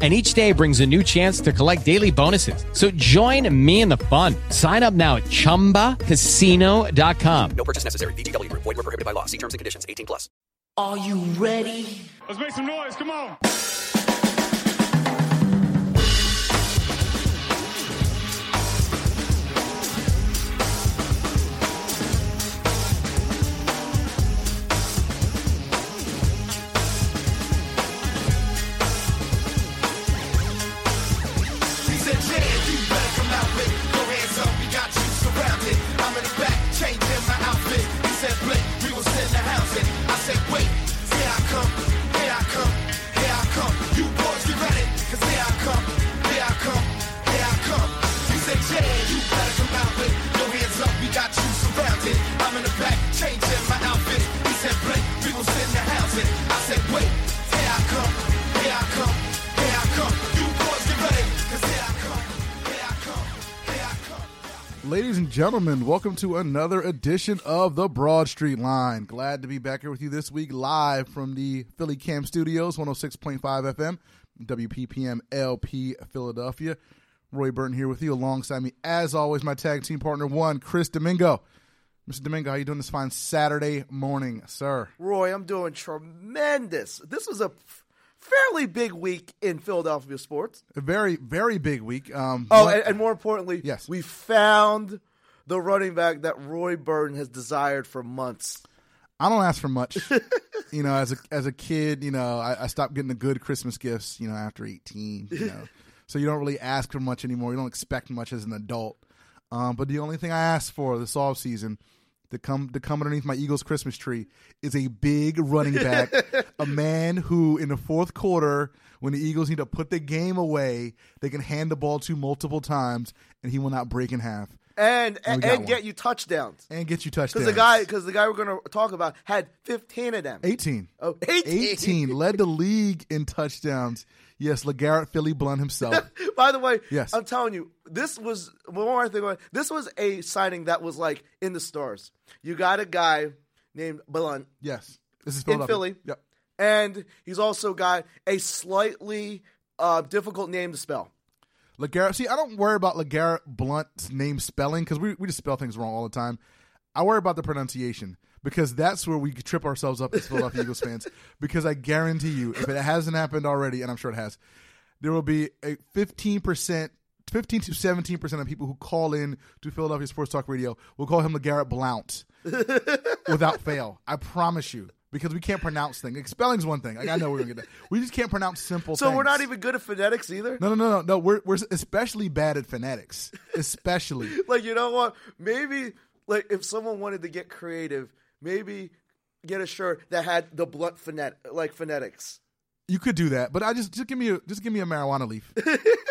And each day brings a new chance to collect daily bonuses. So join me in the fun. Sign up now at chumbacasino.com. No purchase necessary. VGW Group. Void were prohibited by law. See terms and conditions. 18 plus. Are you ready? Let's make some noise. Come on. Ladies and gentlemen, welcome to another edition of the Broad Street Line. Glad to be back here with you this week live from the PhillyCAM Studios, 106.5 FM, WPPM LP Philadelphia. Roy Burton here with you alongside me, as always, my tag team partner one, Kris Domingo. Mr. Domingo, how you doing this fine Saturday morning, sir? Roy, I'm doing tremendous. This was a fairly big week in Philadelphia sports. A very, very big week. Um, Oh, what- and, and more importantly, Yes. we found the running back that Roy Burton has desired for months. I don't ask for much. you know, as a as a kid, you know, I, I stopped getting the good Christmas gifts. You know, after eighteen. You know, so you don't really ask for much anymore. You don't expect much as an adult. Um, but the only thing I asked for this off season to come to come underneath my Eagles Christmas tree is a big running back, a man who in the fourth quarter, when the Eagles need to put the game away, they can hand the ball to multiple times, and he will not break in half And And and, get you touchdowns. and get you touchdowns. Because the guy, because the guy we're going to talk about had 15 of them. eighteen. Oh, 18. 18 led the league in touchdowns. Yes, LeGarrette Philly Blunt himself. By the way, Yes. I'm telling you, this was one more thing. This was a signing that was like in the stars. You got a guy named Blunt, yes. This is In Philly. Yep. and he's also got a slightly uh, difficult name to spell. LeGarrette. See, I don't worry about LeGarrette Blunt's name spelling because we, we just spell things wrong all the time. I worry about the pronunciation because that's where we trip ourselves up as Philadelphia Eagles fans. Because I guarantee you, if it hasn't happened already, and I'm sure it has, there will be a 15%. 15 to 17 percent of people who call in to Philadelphia Sports Talk Radio will call him LeGarrette Blount without fail. I promise you, because we can't pronounce things. Like, spelling's one thing. Like, I know we're gonna get that. We just can't pronounce simple. Things. So we're not even good at phonetics either. No, no, no, no, no. We're we're especially bad at phonetics. Especially. Like you know what? Maybe like if someone wanted to get creative, maybe get a shirt that had the blunt phonet like phonetics. You could do that, but I just just give me a just give me a marijuana leaf.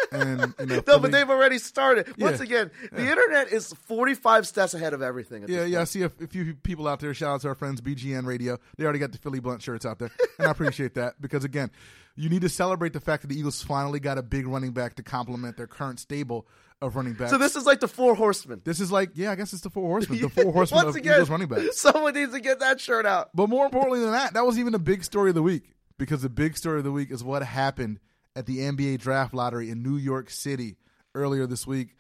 And you know, No, but they've already started. Once Yeah. again, the internet is 45 steps ahead of everything. Yeah, yeah. I see a, a few people out there. Shout out to our friends BGN Radio. They already got the Philly Blunt shirts out there, and I appreciate that because again, you need to celebrate the fact that the Eagles finally got a big running back to complement their current stable of running backs. So this is like the four horsemen. this is like yeah, I guess it's the four horsemen, the four horsemen Once of again, Eagles running backs. someone needs to get that shirt out. But more importantly than that, that was even a big story of the week because the big story of the week is what happened at the NBA draft lottery in New York City earlier this week.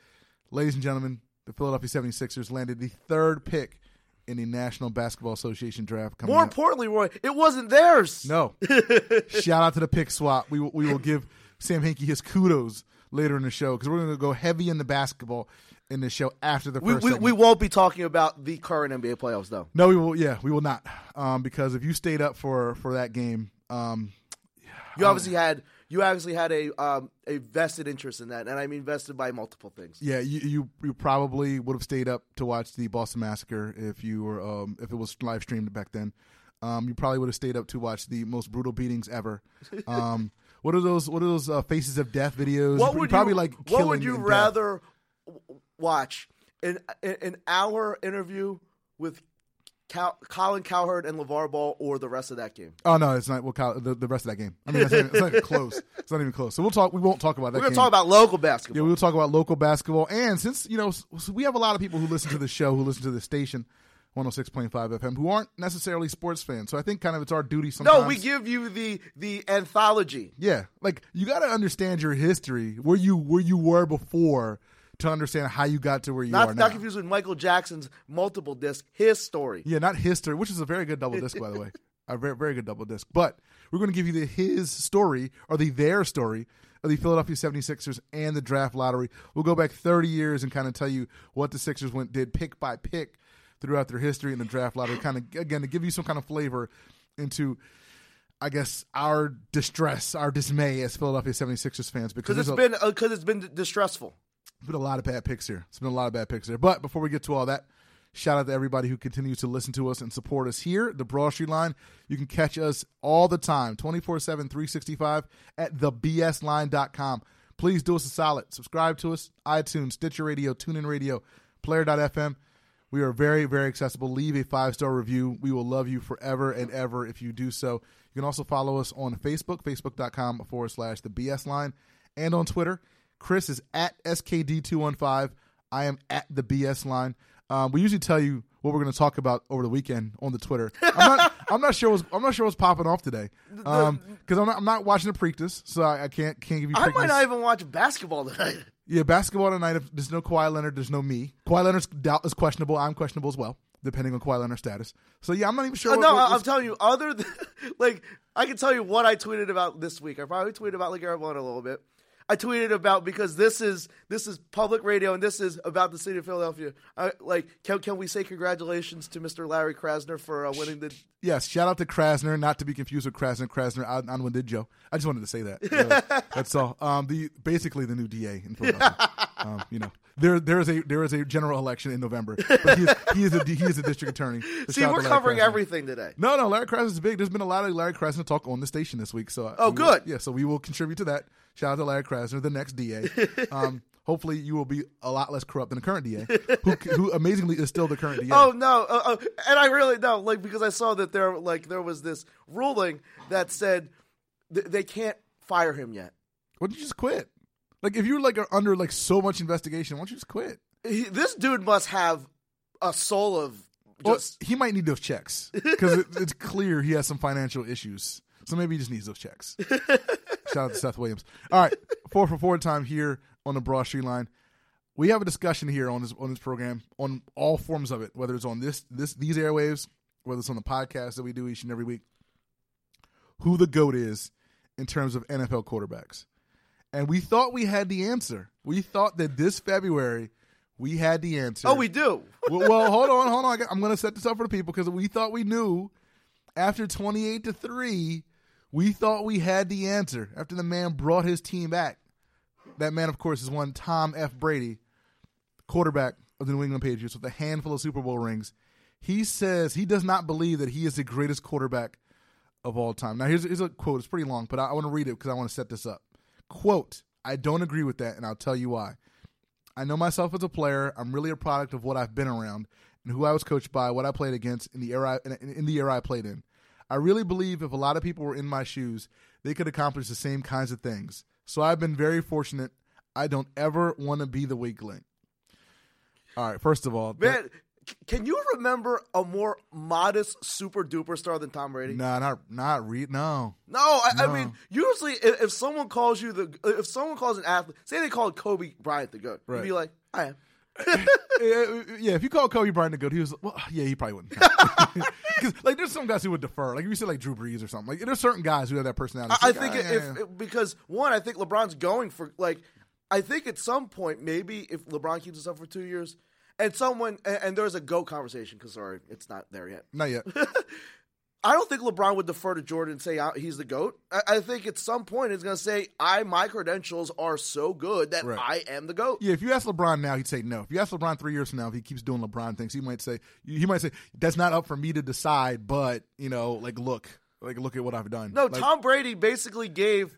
Ladies and gentlemen, the Philadelphia 76ers landed the third pick in the National Basketball Association draft. Coming More up. importantly, Roy, it wasn't theirs. No. Shout out to the pick swap. We will, we will give Sam Hinkie his kudos later in the show because we're going to go heavy in the basketball in the show after the We, first we, we won't be talking about the current NBA playoffs, though. No, we will. Yeah, we will not. Um, because if you stayed up for for that game, um, You obviously had you obviously had a um, a vested interest in that, and I mean vested by multiple things. yeah, you, you you probably would have stayed up to watch the Boston Massacre if you were um if it was live streamed back then. Um, you probably would have stayed up to watch the most brutal beatings ever. Um, what are those? What are those uh, faces of death videos? What would probably you, like? What would you and death. rather watch an an hour interview with Cal- Colin Cowherd and LeVar Ball or the rest of that game. Oh no, it's not. We'll call it the, the rest of that game. I mean, it's not, even, it's not even close. It's not even close. So we'll talk. We won't talk about that. Game. We're gonna game. talk about local basketball. Yeah, we'll talk about local basketball. And since, you know, s- s- we have a lot of people who listen to the show, who listen to the station, 106.5 FM, who aren't necessarily sports fans. So I think kind of it's our duty sometimes. no, we give you the the anthology. Yeah. Like you got to understand your history, where you where you were before to understand how you got to where you Not are not confused with Michael Jackson's multiple disc, his story. Yeah, not history, which is a very good double disc, by the way. A very, very good double disc. But we're going to give you the his story or the their story of the Philadelphia 76ers and the draft lottery. We'll go back 30 years and kind of tell you what the Sixers went did pick by pick throughout their history in the draft lottery. Kind of, again, to give you some kind of flavor into, I guess, our distress, our dismay as Philadelphia 76ers fans. Because it's a- been uh, because it's been distressful. It's been a lot of bad picks here. It's been a lot of bad picks here. But before we get to all that, shout out to everybody who continues to listen to us and support us here, the Broad Street Line. You can catch us all the time, 24 7, 365 at thebsline.com. Please do us a solid. Subscribe to us, iTunes, Stitcher Radio, TuneIn Radio, Player.fm. We are very, very accessible. Leave a five star review. We will love you forever and ever if you do so. You can also follow us on Facebook, facebook.com forward slash the BS line, and on Twitter. Kris is at SKD215. I am at the BS line. Um, we usually tell you what we're going to talk about over the weekend on the Twitter. I'm not. I'm not sure. What's, I'm not sure what's popping off today because I'm not. I'm not watching the Preakness, so I, I can't can't give you. I might not even watch basketball tonight. Yeah, basketball tonight. If there's no Kawhi Leonard, there's no me. Kawhi Leonard's doubt is questionable. I'm questionable as well, depending on Kawhi Leonard's status. So yeah, I'm not even sure. Uh, what- no, what- I'm telling you, other than like, I can tell you what I tweeted about this week. I probably tweeted about LeGarrette a little bit. I tweeted about because this is this is public radio and this is about the city of Philadelphia. I, like, can can we say congratulations to Mr. Larry Krasner for uh, winning the? yes, shout out to Krasner, not to be confused with Krasner. Krasner on, on did Joe. I just wanted to say that. Uh, that's all. Um, the basically the new DA in Philadelphia. Um, you know, there there is a there is a general election in November, but he is, he is a he is a district attorney. See, we're covering Krasner. everything today. No, no, Larry Krasner is big. There's been a lot of Larry Krasner talk on the station this week. So, uh, Oh, we will- good. yeah, so we will contribute to that. Shout out to Larry Krasner, the next DA. Um, hopefully, you will be a lot less corrupt than the current DA, who, who amazingly is still the current DA. Oh no! Uh, uh, and I really no, like because I saw that there, like there was this ruling that said th- they can't fire him yet. Why don't you just quit? Like, if you're like are under like so much investigation, why don't you just quit? He, this dude must have a soul of Well, he might need those checks because it, it's clear he has some financial issues. So maybe he just needs those checks. Shout out to Seth Williams. All right, four for four time here on the Broad Street Line. We have a discussion here on this on this program on all forms of it, whether it's on this this these airwaves, whether it's on the podcast that we do each and every week. Who the goat is in terms of NFL quarterbacks, and we thought we had the answer. We thought that this February we had the answer. Oh, we do. well, well, hold on, hold on. I'm going to set this up for the people because we thought we knew after 28 to 3, we thought we had the answer after the man brought his team back. That man, of course, is one Tom F. Brady, quarterback of the New England Patriots with a handful of Super Bowl rings. He says he does not believe that he is the greatest quarterback of all time. Now, here's, here's a quote. It's pretty long, but I, I want to read it because I want to set this up. Quote, I don't agree with that, and I'll tell you why. I know myself as a player. I'm really a product of what I've been around and who I was coached by, what I played against in the era in, in the era I played in. I really believe if a lot of people were in my shoes, they could accomplish the same kinds of things. So I've been very fortunate. I don't ever want to be the weak link. All right, first of all, c- can you remember a more modest super duper star than Tom Brady? nah, not not read. No, No, I, No. I mean, usually if, if someone calls you the, if someone calls an athlete, say they called Kobe Bryant the goat, Right. you'd be like, I am. yeah, if you call Kobe Bryant the good, he was well, yeah, he probably wouldn't. count. 'Cause, like, there's some guys who would defer. Like if you said like Drew Brees or something. Like there's certain guys who have that personality. I, I think ah, if, yeah, if because one, I think LeBron's going for like, I think at some point maybe if LeBron keeps us up for two years, and someone and, and there's a goat conversation because sorry, it's not there yet. not yet. I don't think LeBron would defer to Jordan and say he's the goat. I, I think at some point he's going to say, "I my credentials are so good that Right. I am the goat." Yeah, if you ask LeBron now, he'd say no. If you ask LeBron three years from now, if he keeps doing LeBron things, he might say he might say that's not up for me to decide. But you know, like look, like look at what I've done. No, Like, Tom Brady basically gave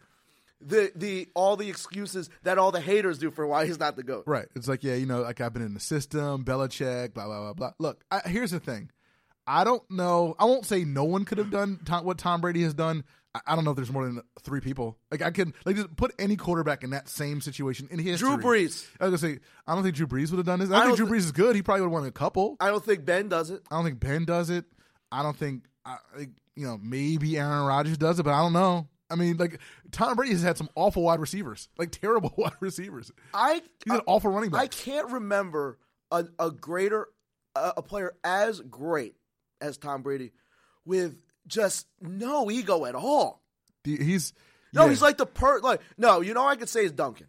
the the all the excuses that all the haters do for why he's not the goat. Right. It's like yeah, you know, like I've been in the system, Belichick, blah blah blah blah. Look, I, here's the thing. I don't know. I won't say no one could have done Tom, what Tom Brady has done. I, I don't know if there's more than three people. Like I can like just put any quarterback in that same situation in history. Drew Brees. I was gonna say I don't think Drew Brees would have done this. I, I think Drew thi- Brees is good. He probably would have won a couple. I don't think Ben does it. I don't think Ben does it. I don't think I, you know maybe Aaron Rodgers does it, but I don't know. I mean, like Tom Brady has had some awful wide receivers, like terrible wide receivers. I He's an awful running back. I can't remember a, a greater a, a player as great as Tom Brady with just no ego at all. He's No, yeah, he's like the per like no. You know, I could say is Duncan.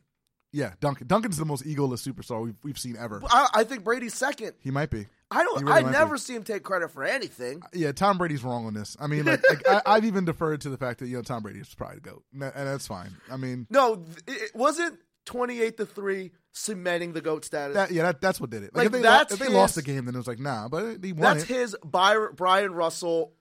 yeah. Duncan Duncan's the most egoless superstar we've we've seen ever. I, I think Brady's second. He might be. I don't. Really I never be. see him take credit for anything. Yeah, Tom Brady's wrong on this. I mean, like, like I, I've even deferred to the fact that you know Tom Brady is probably the goat, and that's fine. I mean, No, it wasn't twenty eight to three cementing the goat status. that yeah, that, that's what did it. Like, Like, if they, that's if they his- lost the game, then it was like nah, but he won That's it. his Byron, Bryon Russell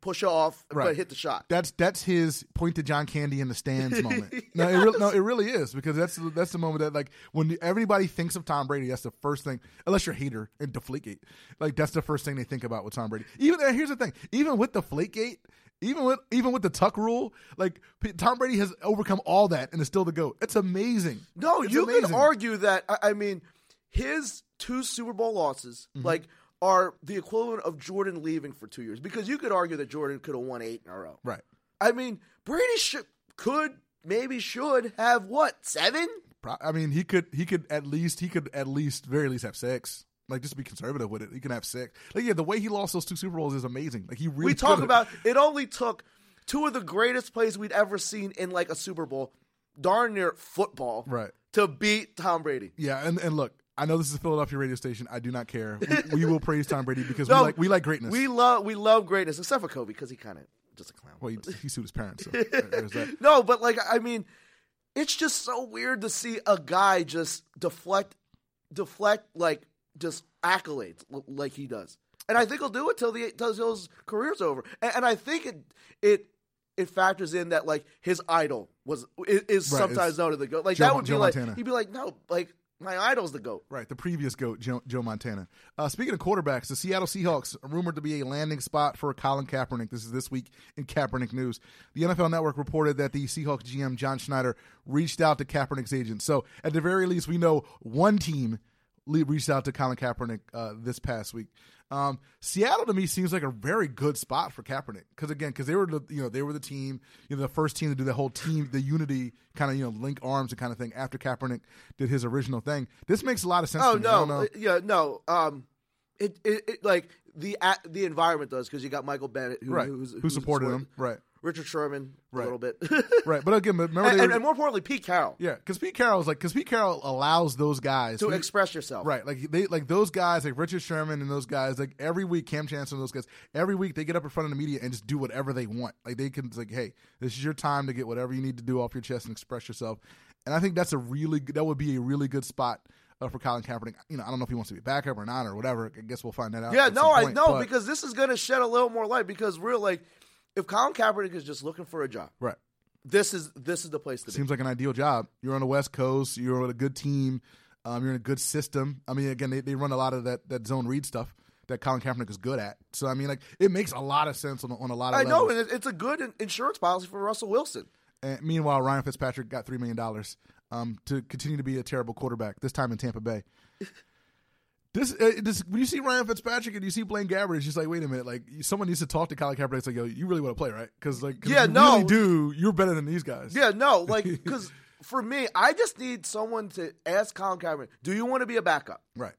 push off, Right. but hit the shot. That's that's his point to John Candy in the stands moment. No, it really, no, it really is because that's that's the moment that like when everybody thinks of Tom Brady, that's the first thing. Unless you're a hater and Deflategate, like that's the first thing they think about with Tom Brady. Even here's the thing, even with Deflategate, even with even with the Tuck rule, like Tom Brady has overcome all that and is still the goat. It's amazing. No, It's you amazing. can argue that. I, I mean, his two Super Bowl losses, Mm-hmm. like, are the equivalent of Jordan leaving for two years. Because you could argue that Jordan could have won eight in a row. right. I mean, Brady should, could, maybe should have what seven? Pro- I mean, he could he could at least he could at least very least have six. Like just be conservative with it. He can have six. Like yeah, the way he lost those two Super Bowls is amazing. Like he really we talk could've- about it. Only took two of the greatest plays we'd ever seen in like a Super Bowl, darn near football, Right. to beat Tom Brady. Yeah, and, and look, I know this is a Philadelphia radio station. I do not care. We, we will praise Tom Brady because No, we like we like greatness. We love we love greatness, except for Kobe because he kind of just a clown. well, he, he sued his parents. So. No, but like I mean, it's just so weird to see a guy just deflect, deflect like just accolades like he does, and I think he'll do it till the till his career's over. And, and I think it it it factors in that like his idol was is, is Right, sometimes known to the goat. Like Joe that would be Joe like Montana. he'd be like, no, like my idol's the goat. Right, the previous goat, Joe, Joe Montana. Uh, speaking of quarterbacks, the Seattle Seahawks are rumored to be a landing spot for Colin Kaepernick. This is this week in Kaepernick news. The NFL Network reported that the Seahawks GM John Schneider reached out to Kaepernick's agent. So at the very least, we know one team reached out to Colin Kaepernick uh, this past week. Um, Seattle to me seems like a very good spot for Kaepernick because again, because they were the you know they were the team, you know the first team to do the whole team, the unity kind of you know link arms and kind of thing after Kaepernick did his original thing. This makes a lot of sense. Oh to me. No. Uh, yeah, no. Um, it, it, it like the the environment does because you got Michael Bennett who right? who's, Who who's supported him? Right, Richard Sherman a little bit, right. But again, remember and, were- and more importantly, Pete Carroll yeah, because Pete Carroll's like because Pete Carroll allows those guys to who- express yourself. Right, like they like those guys, like Richard Sherman and those guys. Like every week, Kam Chancellor and those guys. Every week, they get up in front of the media and just do whatever they want. Like they can, like, hey, this is your time to get whatever you need to do off your chest and express yourself. And I think that's a really that would be a really good spot uh, for Colin Kaepernick. You know, I don't know if he wants to be a backup or not or whatever. I guess we'll find that out. Yeah, no, some I point, know but- because this is going to shed a little more light because real like if Colin Kaepernick is just looking for a job, right. this is this is the place to be. Seems like an ideal job. You're on the West Coast. You're with a good team. Um, you're in a good system. I mean, again, they, they run a lot of that, that zone read stuff that Colin Kaepernick is good at. So I mean, like it makes a lot of sense on, on a lot of I know, and it's a good insurance policy for Russell Wilson. And meanwhile, Ryan Fitzpatrick got three million dollars um, to continue to be a terrible quarterback. This time in Tampa Bay. This, uh, this when you see Ryan Fitzpatrick and you see Blaine Gabbert, it's just like, wait a minute, like someone needs to talk to Colin Kaepernick. It's like, yo, you really want to play, right? Because like, 'cause Yeah, if you no. really do. You're better than these guys. Yeah, no, like because for me, I just need someone to ask Colin Kaepernick, "Do you want to be a backup?" right.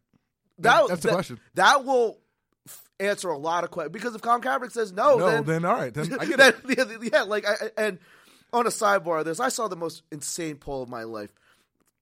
That, That's the that- question. That will f- answer a lot of questions because if Colin Kaepernick says no, No, then, then all right, then I get then- yeah, yeah, like I- and on a sidebar of this, I saw the most insane poll of my life.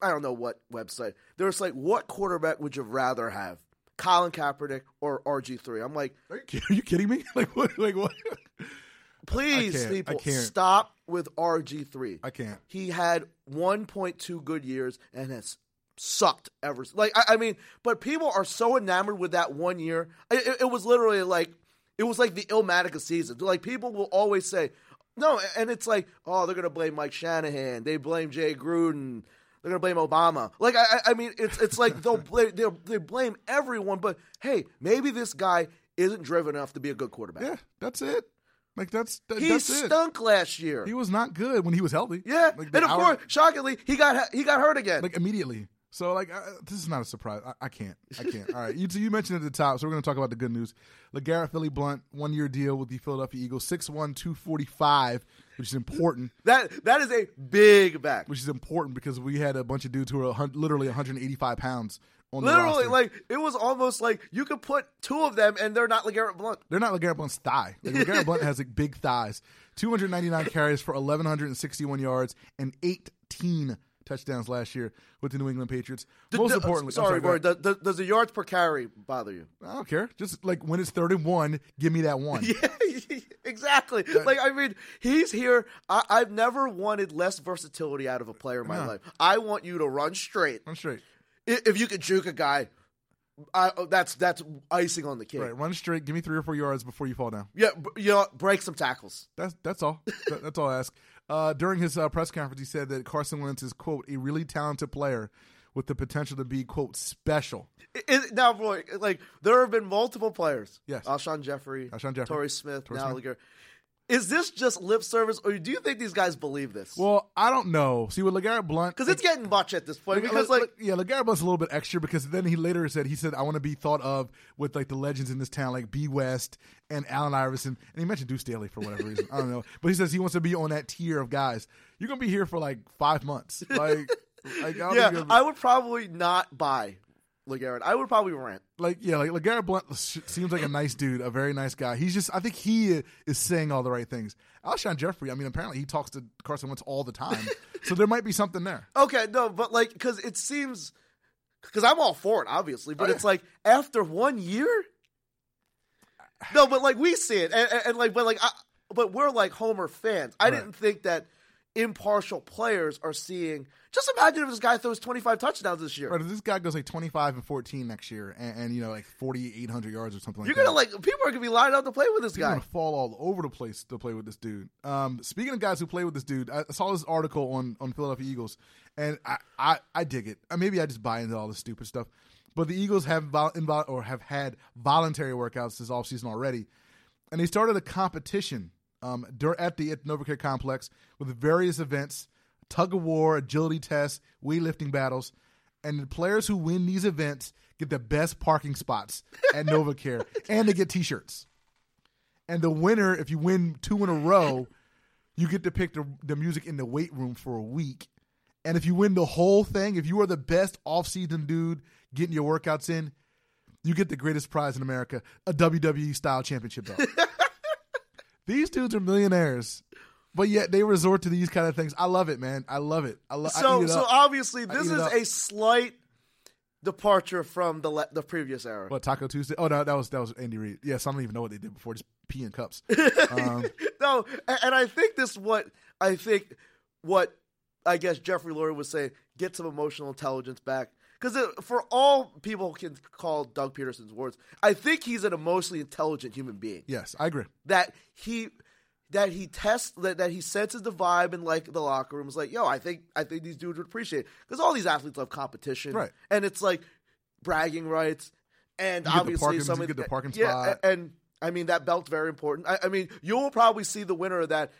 I don't know what website. There was like, what quarterback would you rather have, Colin Kaepernick or RG three? I'm like, Are you, are you kidding me? Like what? Like what? please, people, stop with RG three. I can't. He had 1.2 good years and has sucked ever. Like I, I mean, but people are so enamored with that one year. It, it- it was literally like it was like the Illmatica season. Like people will always say no, and it's like oh they're gonna blame Mike Shanahan, they blame Jay Gruden. They're gonna blame Obama. Like I, I- mean, it's it's like they'll blame they'll, they blame everyone. But hey, maybe this guy isn't driven enough to be a good quarterback. Yeah, that's it. Like that's that, he that's it. stunk last year. He was not good when he was healthy. yeah, like and of hour- course, shockingly, he got he got hurt again. like immediately. So like uh, this is not a surprise. I, I can't. I can't. All right. You, you mentioned at the top, so we're going to talk about the good news. Legarrette Philly Blunt, one year deal with the Philadelphia Eagles, 6'1", 245, which is important. that that is a big back. Which is important because we had a bunch of dudes who were a literally 185 pounds on Literally, roster. like it was almost like you could put two of them, and they're not Legarrette Blunt. They're not LeGarrette Blunt's thigh. Like, LeGarrette Blunt has like big thighs. 299 carries for 1,161 yards and 18 touchdowns last year with the New England Patriots. Most D- importantly, I'm sorry, go Roy, does, does the yards per carry bother you? I don't care. Just like when it's third and one, give me that one. Yeah, exactly. Like I mean, he's here. I, I've never wanted less versatility out of a player in my No. life. I want you to run straight. Run straight. If you could juke a guy, I, that's that's icing on the cake. Right. Run straight. Give me three or four yards before you fall down. Yeah, b- you know, break some tackles. That's that's all. That- that's all I ask. Uh, during his uh, press conference, he said that Carson Wentz is quote a really talented player with the potential to be quote special. Now, Roy, like there have been multiple players. Yes. Alshon Jeffery, Alshon Jeffery. Torrey Smith, Torrey now Smith. Is this just lip service, or do you think these guys believe this? Well, I don't know. See, with Legarrette Blunt, because it's getting much at this point. Because like, yeah, Legarrette Blunt's a little bit extra because then he later said he said I want to be thought of with like the legends in this town like B West and Allen Iverson, and he mentioned Deuce Staley for whatever reason. I don't know, but he says he wants to be on that tier of guys. You're gonna be here for like five months, like, like I yeah, I would probably not buy Legarrette. I would probably rent. like yeah, like Legarrette Blunt seems like a nice dude, a very nice guy. He's just I think he is saying all the right things. Alshon Jeffery, I mean, apparently he talks to Carson Wentz all the time, so there might be something there. Okay, no, but like, because it seems, because I'm all for it, obviously, but Oh, it's like after one year. No, but like we see it, and, and, and, like, but like, I, but we're like Homer fans. I Right. didn't think that impartial players are seeing. Just imagine if this guy throws 25 touchdowns this year. Right, if this guy goes like 25 and 14 next year, and, and you know like 4,800 yards or something like You're that. gonna like people are gonna be lined up to play with this People are guy. gonna fall all over the place to play with this dude. Um, speaking of guys who play with this dude, I saw this article on on Philadelphia Eagles, and I I, I dig it. Uh, Maybe I just buy into all this stupid stuff, but the Eagles have vol- invol- or have had voluntary workouts this offseason already, and they started a competition um, dur- at the at NovaCare complex with various events, tug of war, agility tests, weightlifting battles, and the players who win these events get the best parking spots at NovaCare, and they get T-shirts. And the winner, if you win two in a row, you get to pick the, the music in the weight room for a week. And if you win the whole thing, if you are the best off-season dude getting your workouts in, you get the greatest prize in America, a WWE style championship belt. these dudes are millionaires, but yet they resort to these kind of things. I love it, man. I love it. I, lo- I So it so up. obviously this is a slight departure from the le- the previous era. What Taco Tuesday? Oh no, that was that was Andy Reid. Yes, I don't even know what they did before. Just pee in cups. Um, no, and, and I think this what I think what I guess Jeffrey Lurie was saying. Get some emotional intelligence back. Because for all people can call Doug Pederson's words, I think he's an emotionally intelligent human being. yes, I agree. That he that he tests that, that he senses the vibe in like the locker room is like, yo, I think I think these dudes would appreciate it because all these athletes love competition, Right. And it's like bragging rights, and You obviously some of get the parking yeah, spot. a- and I mean that belt's very important. I, I mean, you will probably see the winner of that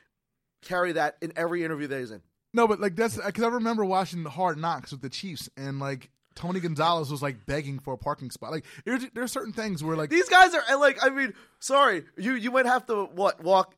carry that in every interview that he's in. No, but like that's because I remember watching the Hard Knocks with the Chiefs, and like Tony Gonzalez was like begging for a parking spot. Like there's there are certain things where like These guys are and, like, I mean, sorry, you you might have to what walk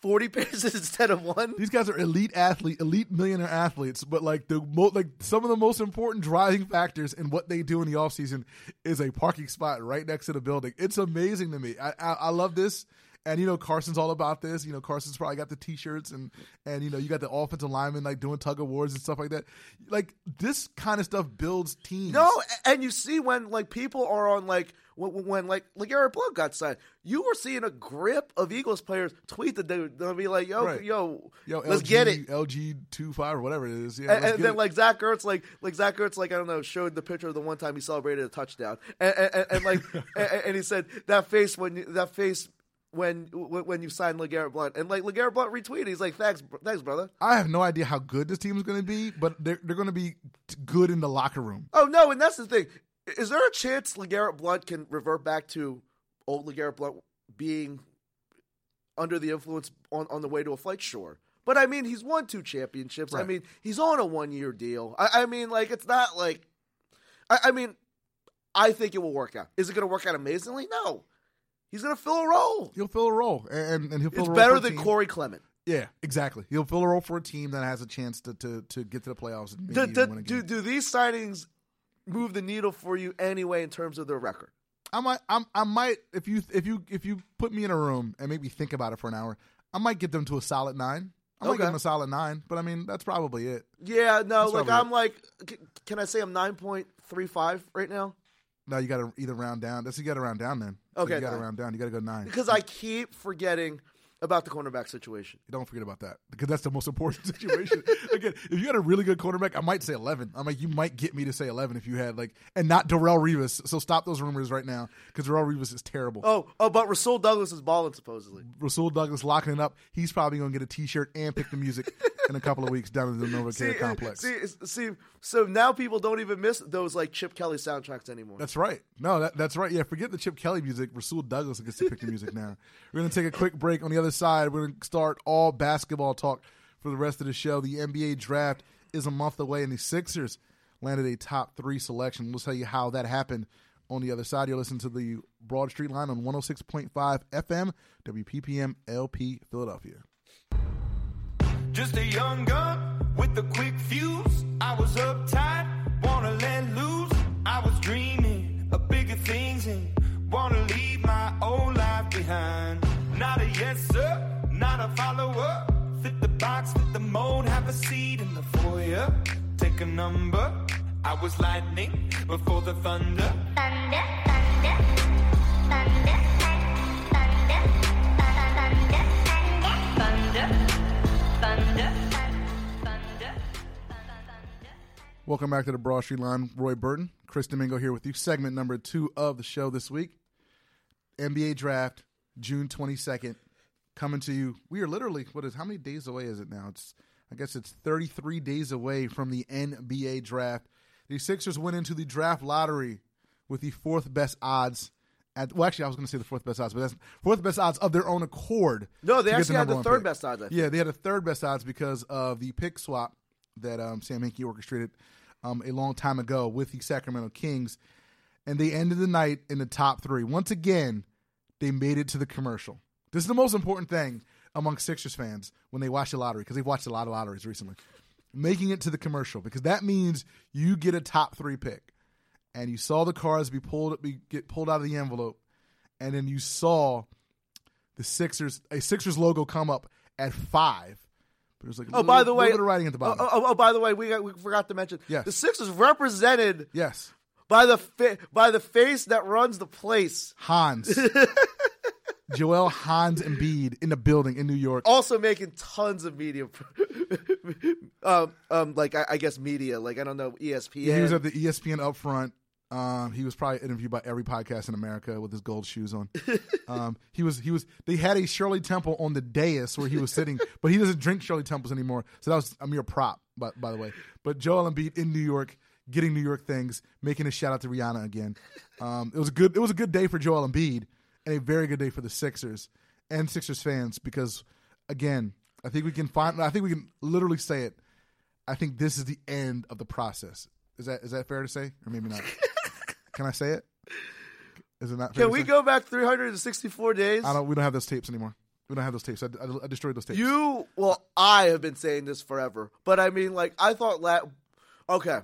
forty paces instead of one. these guys are elite athlete, elite millionaire athletes, but like the mo- like some of the most important driving factors in what they do in the offseason is a parking spot right next to the building. It's amazing to me. I, I I love this. And you know Carson's all about this. You know Carson's probably got the T-shirts and and you know you got the offensive linemen like doing tug of wars and stuff like that. Like this kind of stuff builds teams. No, and you see when like people are on like when, when like like Eric Blunt got signed, you were seeing a grip of Eagles players tweet that dude. They'll be like, "Yo, Right. yo, Yo, let's LG, get it." LG two five or whatever it is. Yeah, And, and then it. like Zach Ertz, like like Zach Ertz, like I don't know, showed the picture of the one time he celebrated a touchdown, and and, and, like and he said that face when that face when when you signed Legarrette Blunt, and like Legarrette Blunt retweeted, he's like, "Thanks, thanks, brother." I have no idea how good this team is going to be, but they're they're going to be good in the locker room. Oh no, and that's the thing. Is there a chance Legarrette Blunt can revert back to old LeGarrette Blunt being under the influence on, on the way to a flight? sure. But I mean, he's won two championships. I mean, he's on a one year deal. I, I mean, like, it's not like. I, I mean, I think it will work out. Is it going to work out amazingly? No. He's going to fill a role. He'll fill a role, and and he'll fill It's a role better than. Corey Clement. Yeah, exactly. He'll fill a role for a team that has a chance to to, to get to the playoffs and Do, do, do, do these signings move the needle for you anyway in terms of their record? I might, I'm, I might, if you if you if you put me in a room and make me think about it for an hour, I might get them to a solid nine. I might Okay. give them a solid nine, but I mean that's probably it. Yeah, no, That's like I'm it. like, can I say I'm nine point three five right now? Now you got to either round down. That's you got to round down then. Okay, you got to round down. You got to go nine. Because I keep forgetting about the cornerback situation. Don't forget about that because that's the most important situation. Again, if you had a really good cornerback, I might say eleven. I'm like, you might get me to say eleven if you had like, and not Darrelle Revis. So stop those rumors right now because Darrelle Revis is terrible. Oh, oh, but Rasul Douglas is balling supposedly. Rasul Douglas locking it up. He's probably going to get a T-shirt and pick the music in a couple of weeks down in the NovaCare See, complex. see, see, so now people don't even miss those like Chip Kelly soundtracks anymore. That's right. No, that, that's right. Yeah, forget the Chip Kelly music. Rasul Douglas gets to pick the music now. We're going to take a quick break. On the other side, we're going to start all basketball talk for the rest of the show. The NBA draft is a month away, and the Sixers landed a top three selection. We'll tell you how that happened. On the other side, you'll listen to the Broad Street Line on 106.5 FM, WPPM LP Philadelphia. Just a young gun with a quick fuse. I was uptight, wanna let loose. I was dreaming of bigger things and wanna leave my old life behind not a yes sir, not a follower. Fit the box, fit the mold, have a seat in the foyer. Take a number. I was lightning before the thunder. Thunder, thunder, Welcome back to the Broad Street Line. Roy Burton, Kris Domingo here with you. Segment number two of the show this week NBA Draft June 22nd, coming to you. We are literally, what is, how many days away is it now? It's, I guess it's 33 days away from the NBA draft. The Sixers went into the draft lottery with the fourth best odds. At, well, actually, I was going to say the fourth best odds, but that's fourth best odds of their own accord. No, they actually had the third pick. best odds, I think. Yeah, they had the third best odds because of the pick swap that um, Sam Hinkie orchestrated um, a long time ago with the Sacramento Kings, and they ended the night in the top three. Once again, they made it to the commercial. This is the most important thing among Sixers fans when they watch the lottery because they've watched a lot of lotteries recently. Making it to the commercial because that means you get a top three pick, and you saw the cards be pulled be, get pulled out of the envelope, and then you saw the Sixers a Sixers logo come up at five. But it was like Oh, little, by the way, little bit of writing at the bottom. Oh, oh, oh, by the way, we got, we forgot to mention Yes. the Sixers represented yes, by the fa- by the face that runs the place, Hans, Joel Hans and Embiid in the building in New York. also making tons of media, um, um, like I, I guess media, like I don't know ESPN. Yeah, he was at the ESPN upfront. Um, he was probably interviewed by every podcast in America with his gold shoes on. um, he was he was. They had a Shirley Temple on the dais where he was sitting, but he doesn't drink Shirley Temples anymore. So that was a mere prop, by, by the way. But Joel Embiid in New York, getting New York things, making a shout out to Rihanna again. Um, it was a good. It was a good day for Joel Embiid, and a very good day for the Sixers and Sixers fans because, again, I think we can find. I think we can literally say it. I think this is the end of the process. Is that is that fair to say, or maybe not? Can I say it? Is it not? Can we say? go back 364 days? I don't. We don't have those tapes anymore. We don't have those tapes. I, I, I destroyed those tapes. You, well, I have been saying this forever, but I mean, like, I thought la Okay,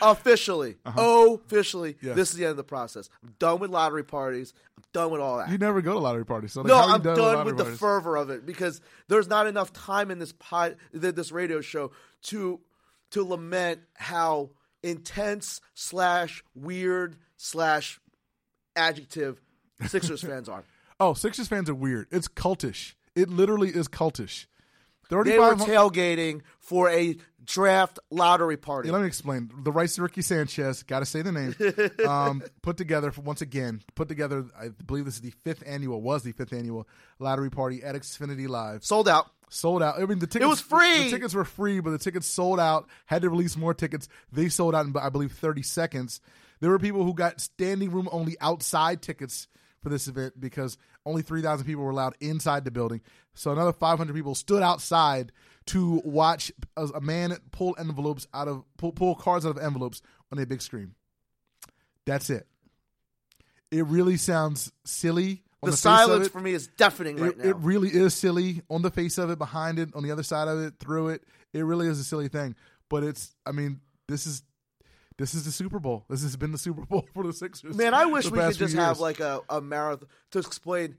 officially, officially, Uh-huh. Yes. this is the end of the process. I'm done with lottery parties. I'm done with all that. You never go to lottery parties. So like, no, I'm done, lottery with the fervor of it because there's not enough time in this pod, this radio show to to lament how intense slash weird slash adjective Sixers fans are. Oh, Sixers fans are weird. It's cultish. It literally is cultish. They were tailgating for a draft lottery party. Yeah, let me explain. The to Ricky Sanchez, got to say the name, um, put together for once again, put together. I believe this is the fifth annual, was the fifth annual lottery party at Xfinity Live. Sold out. sold out. I mean, the tickets It was free! The tickets were free, but the tickets sold out. Had to release more tickets. They sold out in, I believe, thirty seconds. There were people who got standing room only outside tickets for this event because only 3,000 people were allowed inside the building. So another 500 people stood outside to watch a, a man pull envelopes out of pull, pull cards out of envelopes on a big screen. That's it. It really sounds silly. On the the, silence for me is deafening right It, now. it really is silly on the face of it, behind it, on the other side of it, through it. It really is a silly thing. But it's, I mean, this is this is the Super Bowl. This has been the Super Bowl for the Sixers. Man, I wish we could just have like a, a marathon to explain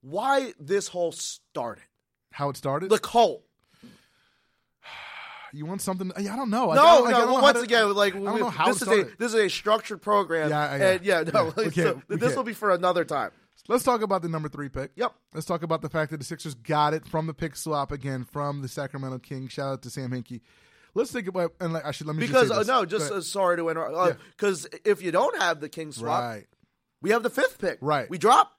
why this whole started. how it started. The cult. you want something? I don't know. Like, No, I don't- like, I no. don't once to- again, like I don't know how this it is a this is a structured program. Yeah, yeah. and yeah, no. Yeah, so this can't. will be for another time. Let's talk about the number three pick. Yep. Let's talk about the fact that the Sixers got it from the pick swap again from the Sacramento Kings. Shout out to Sam Hinkie. Let's think about and like I should let me Because just say uh, no, just uh, sorry to interrupt. Because if you don't have the king swap, right. we have the fifth pick. Right. We drop.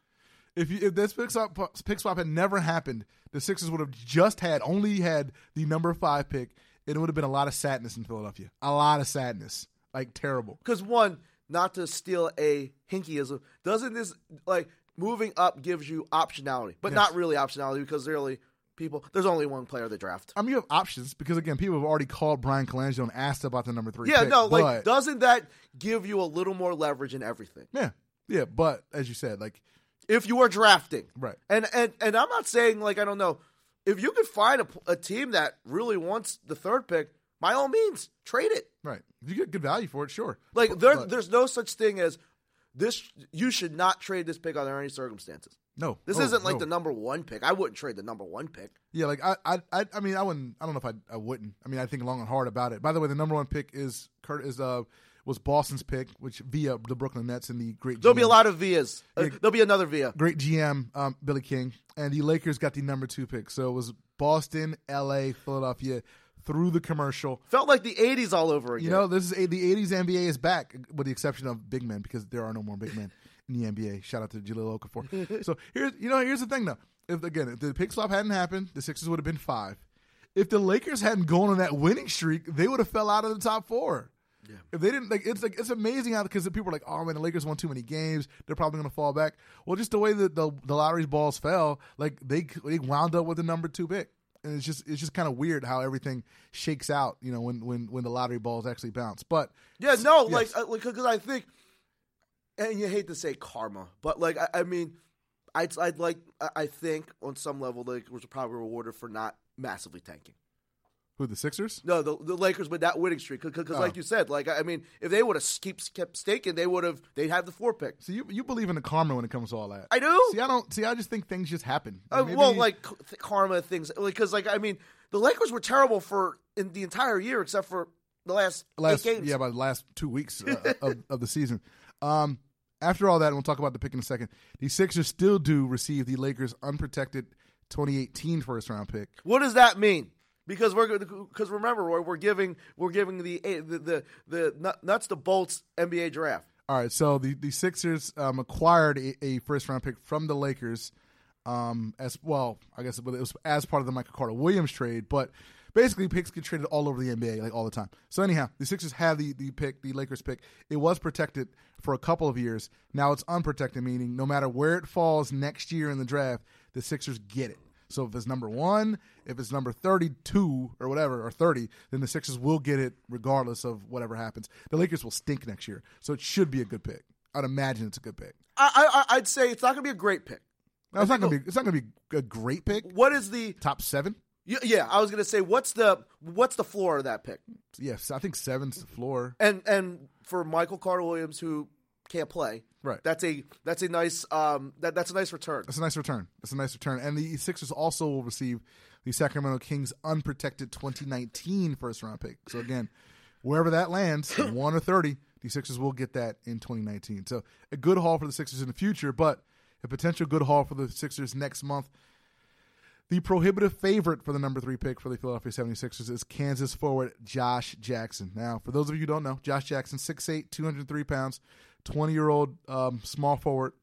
If you, if this pick swap pick swap had never happened, the Sixers would have just had only had the number five pick, and it would have been a lot of sadness in Philadelphia. A lot of sadness, like terrible. Because one, not to steal a hinkyism, doesn't this like moving up gives you optionality, but Yes. not really optionality because really people there's only one player they draft. I mean, you have options because again, people have already called Bryan Colangelo and asked about the number three. Yeah, pick, no, like but- doesn't that give you a little more leverage in everything? yeah, yeah, but as you said, like If you are drafting, Right. And and and I'm not saying like I don't know if you could find a, a team that really wants the third pick, by all means, trade it. right, if you get good value for it, sure. Like But- there, but- there's no such thing as this. You should not trade this pick under any circumstances. No, This no, isn't like no. the number one pick. I wouldn't trade the number one pick. Yeah, like I, I, I, I mean, I wouldn't. I don't know if I, I wouldn't. I mean, I think long and hard about it. By the way, the number one pick is Kurt is uh was Boston's pick, which via the Brooklyn Nets and the great. There'll be a lot of Vias. Uh, Yeah. there'll be another Via. great GM um, Billy King, and the Lakers got the number two pick. So it was Boston, L.A., Philadelphia through the commercial. Felt like the '80s all over again. You know, this is the '80s NBA is back, with the exception of big men because there are no more big men in the NBA. Shout out to Jahlil Okafor. so here's you know here's the thing though. If again if the pick swap hadn't happened, the Sixers would have been five. If the Lakers hadn't gone on that winning streak, they would have fell out of the top four. If they didn't like, it's like it's amazing how because people are like, oh man, the Lakers won too many games, they're probably going to fall back. Well, just the way that the the lottery's balls fell, like they they wound up with the number two pick, and it's just it's just kind of weird how everything shakes out, you know, when when when the lottery balls actually bounce. But Yeah, no, Yes. like uh, because I think, and you hate to say karma, but like I, I mean, I'd I'd like I- think on some level the Lakers were probably rewarded for not massively tanking. who the Sixers? No, the, the Lakers with that winning streak because Oh. like you said, like I mean, if they would have keep kept staking, they would have they'd have the four pick. So you you believe in the karma when it comes to all that? I do. See, I don't. See, I just think things just happen. Uh, Maybe- well, like th- karma things, because like I mean, the Lakers were terrible for in the entire year except for the last, last eight games. yeah, about the last two weeks uh, of, of the season. Um, after all that, and we'll talk about the pick in a second. The Sixers still do receive the Lakers' unprotected 2018 first round pick. What does that mean? Because we're because remember, Roy, we're giving we're giving the the the, the nuts to bolts NBA draft. All right, so the the Sixers um, acquired a, a first round pick from the Lakers, um, as well. I guess it was as part of the Michael Carter Williams trade, but basically picks get traded all over the NBA like all the time. So anyhow, the Sixers have the the pick, the Lakers pick. It was protected for a couple of years. Now it's unprotected, meaning no matter where it falls next year in the draft, the Sixers get it. So if it's number one, if it's number thirty-two or whatever, or thirty, then the Sixers will get it regardless of whatever happens. The Lakers will stink next year, so it should be a good pick. I'd imagine it's a good pick. I, I I'd say it's not going to be a great pick. Now, it's not gonna be. It's not gonna be a great pick. What is the Top seven. Yeah? I was going to say what's the what's the floor of that pick? Yes, I think seven's the floor. And and for Michael Carter Williams who can't play, Right. That's a that's a nice um that that's a nice return. That's a nice return. That's a nice return. And the Sixers also will receive the Sacramento Kings unprotected 2019 first round pick. So again, wherever that lands, one or 30, the Sixers will get that in 2019. So a good haul for the Sixers in the future, but a potential good haul for the Sixers next month. The prohibitive favorite for the number three pick for the Philadelphia 76ers is Kansas forward Josh Jackson. Now, for those of you who don't know, Josh Jackson, 6'8", 203 pounds, 20 year old um, small forward.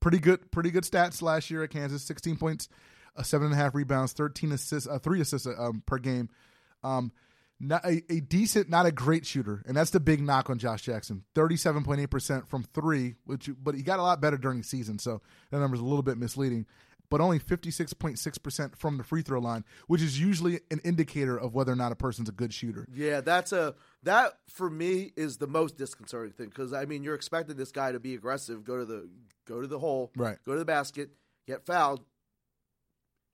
Pretty good, pretty good stats last year at Kansas. 16 points, uh, seven and a half rebounds, 13 assists, uh, three assists um, per game. Um, not a, a decent, not a great shooter, and that's the big knock on Josh Jackson. Thirty-seven point eight percent from three, which but he got a lot better during the season, so that number's a little bit misleading. But only fifty-six point six percent from the free throw line, which is usually an indicator of whether or not a person's a good shooter. Yeah, that's a that for me is the most disconcerting thing because I mean you're expecting this guy to be aggressive, go to the go to the hole, Right. go to the basket, get fouled.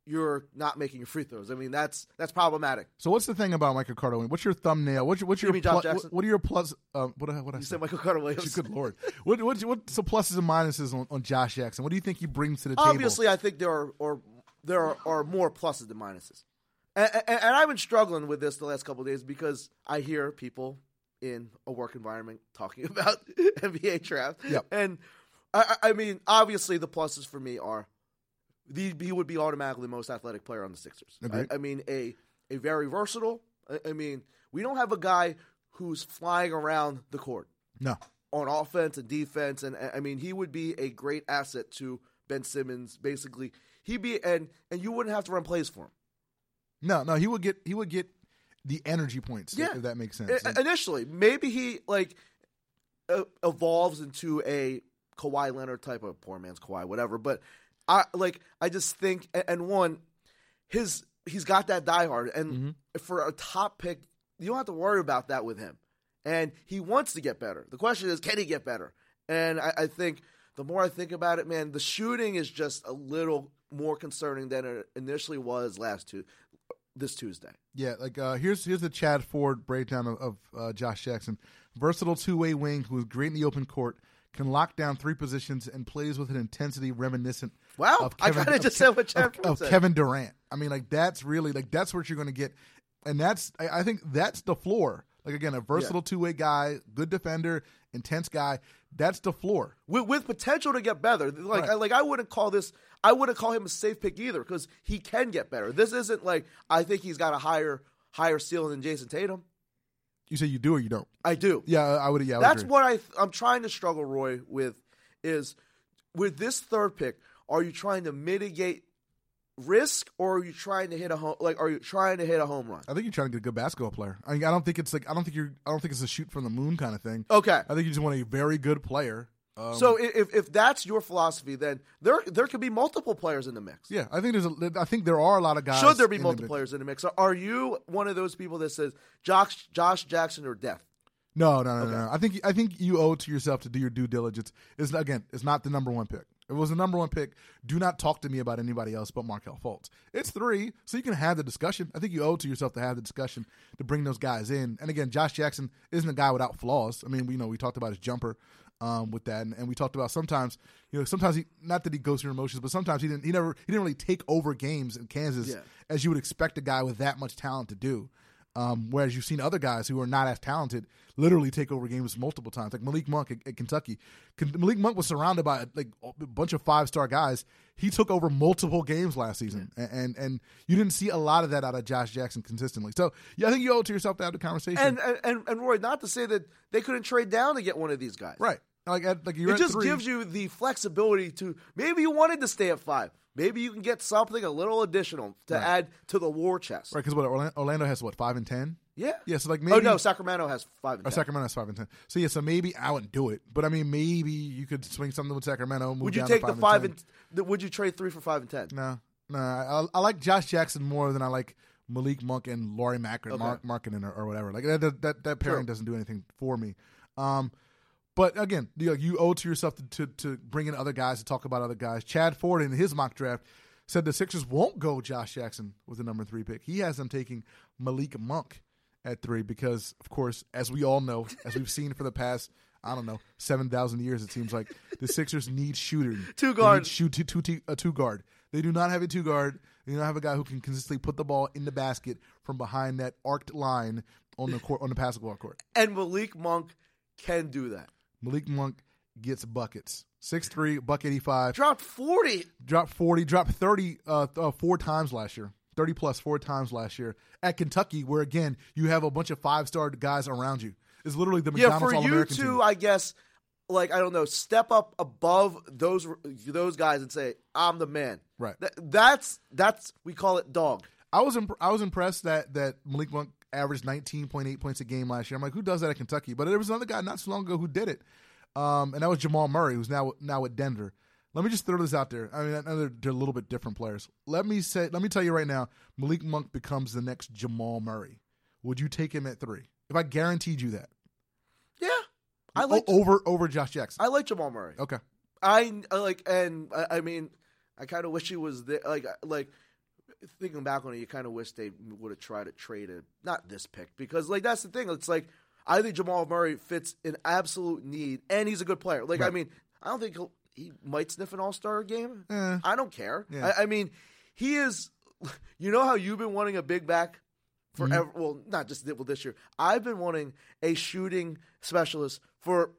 You're not making your free throws. I mean that's that's problematic. So what's the thing about Michael Carter Williams? What's your thumbnail? What's your what's your mean Josh Jackson? what, what are your plus? Uh, what what I You said Michael Carter Williams. Good lord. What what what's the pluses and minuses on, on Josh Jackson? What do you think he brings to the table? Obviously, I think there are or there are, are more pluses than minuses, and, and, and I've been struggling with this the last couple of days because I hear people in a work environment talking about NBA draft, Yep. and I, I mean, obviously, the pluses for me are he would be automatically the most athletic player on the Sixers. I, mean, a a very versatile. I, mean, we don't have a guy who's flying around the court no. on offense and defense, and I mean he would be a great asset to Ben Simmons. Basically, he'd be and and you wouldn't have to run plays for him. No, no, he would get he would get the energy points. if- Yeah. if that makes sense. I- initially, maybe he like uh, evolves into a Kawhi Leonard type of poor man's Kawhi, whatever. But I like I just think and- and one his he's got that diehard, and Mm-hmm. for a top pick, you don't have to worry about that with him. And he wants to get better. The question is, can he get better? And I, I think the more I think about it, man, the shooting is just a little more concerning than it initially was last two this Tuesday. yeah, like uh, here's here's the Chad Ford breakdown of, of uh, Josh Jackson. Versatile two way wing who is great in the open court, can lock down three positions and plays with an intensity reminiscent. Wow, of I Kevin, kinda just said what Chad of, of. Kevin Durant. I mean, like that's really like that's what you're going to get, and that's I, I think that's the floor. Like again, a versatile two way guy, good defender, intense guy. That's the floor. with, with potential to get better. Like Right. I, like I wouldn't call this. I wouldn't call him a safe pick either because he can get better. This isn't like I think he's got a higher higher ceiling than Jayson Tatum. You say you do or you don't? I do. Yeah, I would. Yeah, I would That's agree. what I I'm trying to struggle, Roy, with is with this third pick. Are you trying to mitigate risk, or are you trying to hit a home? Like, are you trying to hit a home run? I think you're trying to get a good basketball player. I, mean, I don't think it's like I don't think you're I don't think it's a shoot from the moon kind of thing. Okay. I think you just want a very good player. Um, So if if that's your philosophy, then there there could be multiple players in the mix. yeah, I think there's a I think there are a lot of guys. Should there be in the multiple players in the mix? Are you one of those people that says Josh Josh Jackson or death? No, no, no, no. I think I think you owe it to yourself to do your due diligence. It's again, it's not the number one pick. It was the number one pick, do not talk to me about anybody else but Markelle Fultz. It's three, so you can have the discussion. I think you owe it to yourself to have the discussion to bring those guys in. And again, Josh Jackson isn't a guy without flaws. I mean, we you know we talked about his jumper um, with that, and, and we talked about sometimes you know sometimes he not that he goes through emotions, but sometimes he didn't he never he didn't really take over games in Kansas Yeah. as you would expect a guy with that much talent to do. Um, whereas you've seen other guys who are not as talented literally take over games multiple times, like Malik Monk at, at Kentucky. Malik Monk was surrounded by like a bunch of five star guys. He took over multiple games last season, and, and and you didn't see a lot of that out of Josh Jackson consistently. So yeah, I think you owe it to yourself to have the conversation. And and and, and Roy, not to say that they couldn't trade down to get one of these guys. right, like at, like you're It just three. gives you the flexibility to maybe you wanted to stay at five. Maybe you can get something a little additional to add to the war chest. right because what Orlando, has what five and ten. Yeah. Yeah, so like maybe oh no, Sacramento has five and Or 10. Sacramento has five and ten. So yeah, so maybe I wouldn't do it, but I mean maybe you could swing something with Sacramento. Move Would you take to the five five and, and, 10. the, would you trade three for five and ten? No, no. I, I like Josh Jackson more than I like Malik Monk and Lauri Mack or Okay. Mark Markkanen or, or whatever. Like that, that, that, that pairing True. doesn't do anything for me. Um, but again, you, know, you owe to yourself to, to to bring in other guys to talk about other guys. Chad Ford in his mock draft said the Sixers won't go Josh Jackson with the number three pick. He has them taking Malik Monk at three because, of course, as we all know, as we've seen for the past. I don't know, seven thousand years. It seems like the Sixers need shooting. Two They guard. need shoot two, two, two, a two guard. They do not have a two guard. They don't have a guy who can consistently put the ball in the basket from behind that arced line on the court on the basketball court. And Malik Monk can do that. Malik Monk gets buckets. Six three, buck eighty five. Dropped forty. Dropped forty. Dropped thirty uh, uh, four times last year. Thirty plus four times last year at Kentucky, where again you have a bunch of five star guys around you. It's literally the Yeah, McDonald's for All you team. I guess, like I don't know, step up above those those guys and say, "I'm the man." Right. Th- that's that's we call it dog. I was imp- I was impressed that that Malik Monk averaged 19.8 points a game last year. I'm like, who does that at Kentucky? But there was another guy not so long ago who did it, um, and that was Jamal Murray, who's now now at Denver. Let me just throw this out there. I mean, they're, they're a little bit different players. Let me say, let me tell you right now, Malik Monk becomes the next Jamal Murray. Would you take him at three? If I guaranteed you that, Yeah, I like O- over over Josh Jackson. I like Jamal Murray. okay, I I like, and I, I mean, I kind of wish he was there. Like, like thinking back on it, you kind of wish they would have tried to trade it. Not this pick because, like, that's the thing. It's like I think Jamal Murray fits an absolute need, and he's a good player. Like, I mean, I don't think he'll, he might sniff an All Star game. Eh. I don't care. Yeah. I, I mean, he is. You know how you've been wanting a big back Mm-hmm. forever. Well, not just well, this year. I've been wanting a shooting specialist for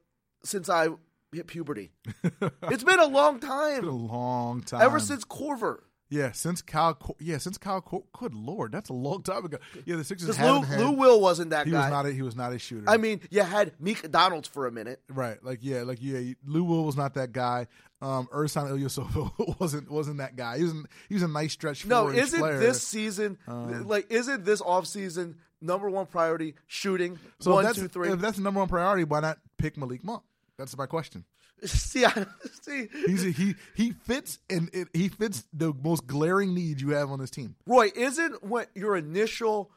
since I hit puberty. it's been a long time. It's been a long time. Ever since Korver. Yeah, since Kyle, Co- yeah, since Kyle. Co- good lord, that's a long time ago. Yeah, the Sixers Because Lou, had. Lou Will wasn't that he guy. was not. A, he was not a shooter. I mean, you had Meek Donalds for a minute. right? Like yeah, like yeah. Lou Will was not that guy. Um, Ersan Ilyasova wasn't wasn't that guy. He was he was a nice stretch. No, isn't player. this season Um, like isn't this offseason number one priority shooting? so? one, that's, two, three. If that's the number one priority, why not pick Malik Monk? That's my question. See, I, see, He's a, he he fits and it, he fits the most glaring need you have on this team. Roy, isn't what your initial,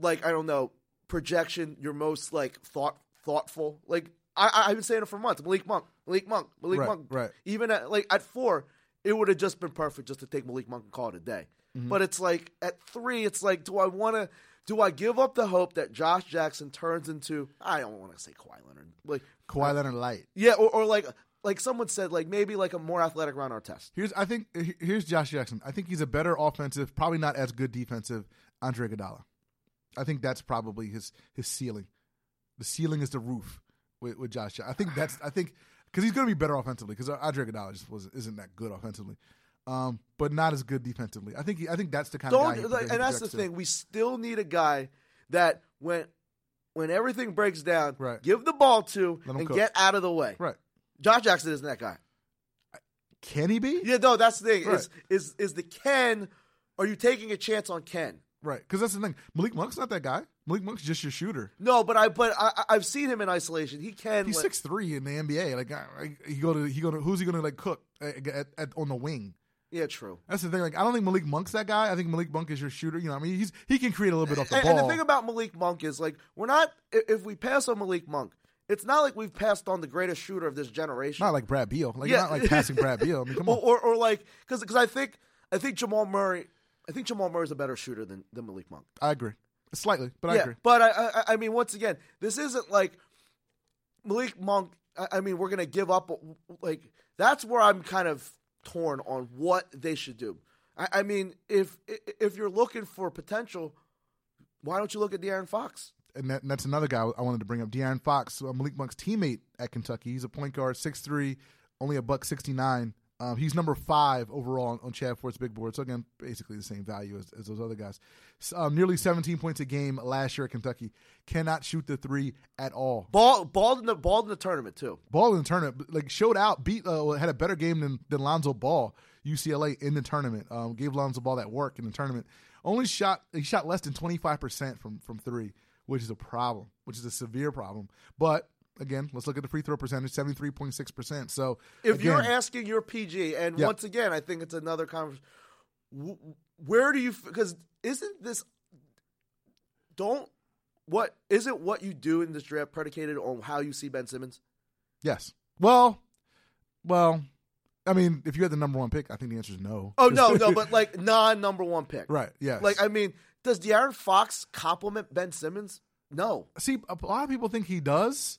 like I don't know, projection your most like thought thoughtful? Like I, I- I've been saying it for months. Malik Monk, Malik Monk, Malik Right, Monk. right. Even at like at four, it would have just been perfect just to take Malik Monk and call it a day. Mm-hmm. But it's like at three, it's like, do I want to? Do I give up the hope that Josh Jackson turns into? I don't want to say Kawhi Leonard, like Kawhi Leonard light. yeah, or, or like like someone said, like maybe like a more athletic Ron Artest. Here's I think here's Josh Jackson. I think he's a better offensive, probably not as good defensive. Andre Iguodala. I think that's probably his his ceiling. The ceiling is the roof with, with Josh. I think that's I think because he's going to be better offensively because Andre Iguodala just was isn't that good offensively, um, but not as good defensively. I think he, I think that's the kind of guy. He- like, and that's the to. thing. We still need a guy that when when everything breaks down, Right. give the ball to and cook. get out of the way. Right? Josh Jackson isn't that guy. Can he be? Yeah, no, that's the thing. Right. Is is is the Ken? Are you taking a chance on Ken? Right? Because that's the thing. Malik Monk's not that guy. Malik Monk's just your shooter. No, but I but I, I've seen him in isolation. He can. He's like- six three in the NBA. Like I- I- he go to he go to who's he going to like cook at, at, at, on the wing? Yeah, true. That's the thing. Like I don't think Malik Monk's that guy. I think Malik Monk is your shooter. You know, I mean, he's he can create a little bit off the And, ball. and the thing about Malik Monk is like we're not. If we pass on Malik Monk, it's not like we've passed on the greatest shooter of this generation. not like Brad Beal. Like Yeah. not like passing Brad Beal. I mean, come or, on. or, or like because because I think I think Jamal Murray I think Jamal Murray's a better shooter than, than Malik Monk. I agree slightly, but I yeah, agree. but I, I I mean once again this isn't like Malik Monk. I, I mean we're gonna give up like that's where I'm kind of torn on what they should do. I, I mean if if you're looking for potential, why don't you look at De'Aaron Fox? And, that, and that's another guy I wanted to bring up. De'Aaron Fox, uh, Malik Monk's teammate at Kentucky. He's a point guard, 6'3", only a buck sixty nine. Um, he's number five overall on, on Chad Ford's big board. So again, basically the same value as, as those other guys. Um, nearly seventeen points a game last year at Kentucky. Cannot shoot the three at all. Ball balled in the balled in the tournament too. Ball in the tournament, like showed out, beat, uh, had a better game than, than Lonzo Ball, UCLA in the tournament. Um, gave Lonzo Ball that work in the tournament. Only shot he shot less than twenty five percent from from three, which is a problem, which is a severe problem. But again, let's look at the free throw percentage, seventy three point six percent. So If again, you're asking your PG, and Yeah. once again, I think it's another conversation. Where do you? Because isn't this? Don't what isn't what you do in this draft predicated on how you see Ben Simmons? yes, well, well, I mean, if you had the number one pick, I think the answer is no. Oh no, no, but like non number one pick, right, Yeah. Like I mean, does De'Aaron Fox compliment Ben Simmons? No. see, a lot of people think he does.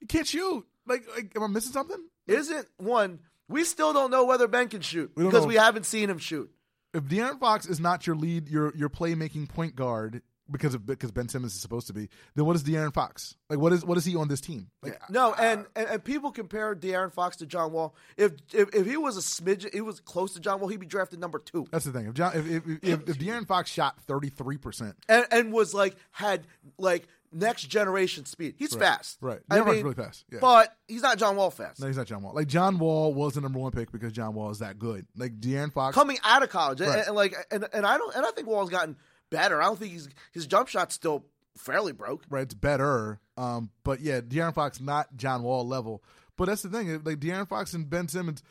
He can't shoot. Like, like am I missing something? Isn't one? We still don't know whether Ben can shoot We don't because know. we haven't seen him shoot. if De'Aaron Fox is not your lead, your your playmaking point guard because of because Ben Simmons is supposed to be, then what is De'Aaron Fox? Like what is what is he on this team? Like No, and, and and people compare De'Aaron Fox to John Wall. If if, if he was a smidge, he was close to John Wall, he'd be drafted number two. that's the thing. If John, if if, if, if De'Aaron Fox shot thirty three percent, and, and was like had like next generation speed. He's fast, right. I mean, really fast, yeah. but he's not John Wall fast. no, he's not John Wall. Like John Wall was the number one pick because John Wall is that good. Like De'Aaron Fox, Coming out of college, and- Right. and, like and, and I don't and I think Wall's gotten better. I don't think he's his jump shot's still fairly broke. right? It's better. Um, but yeah, De'Aaron Fox not John Wall level. But that's the thing. Like De'Aaron Fox and Ben Simmons,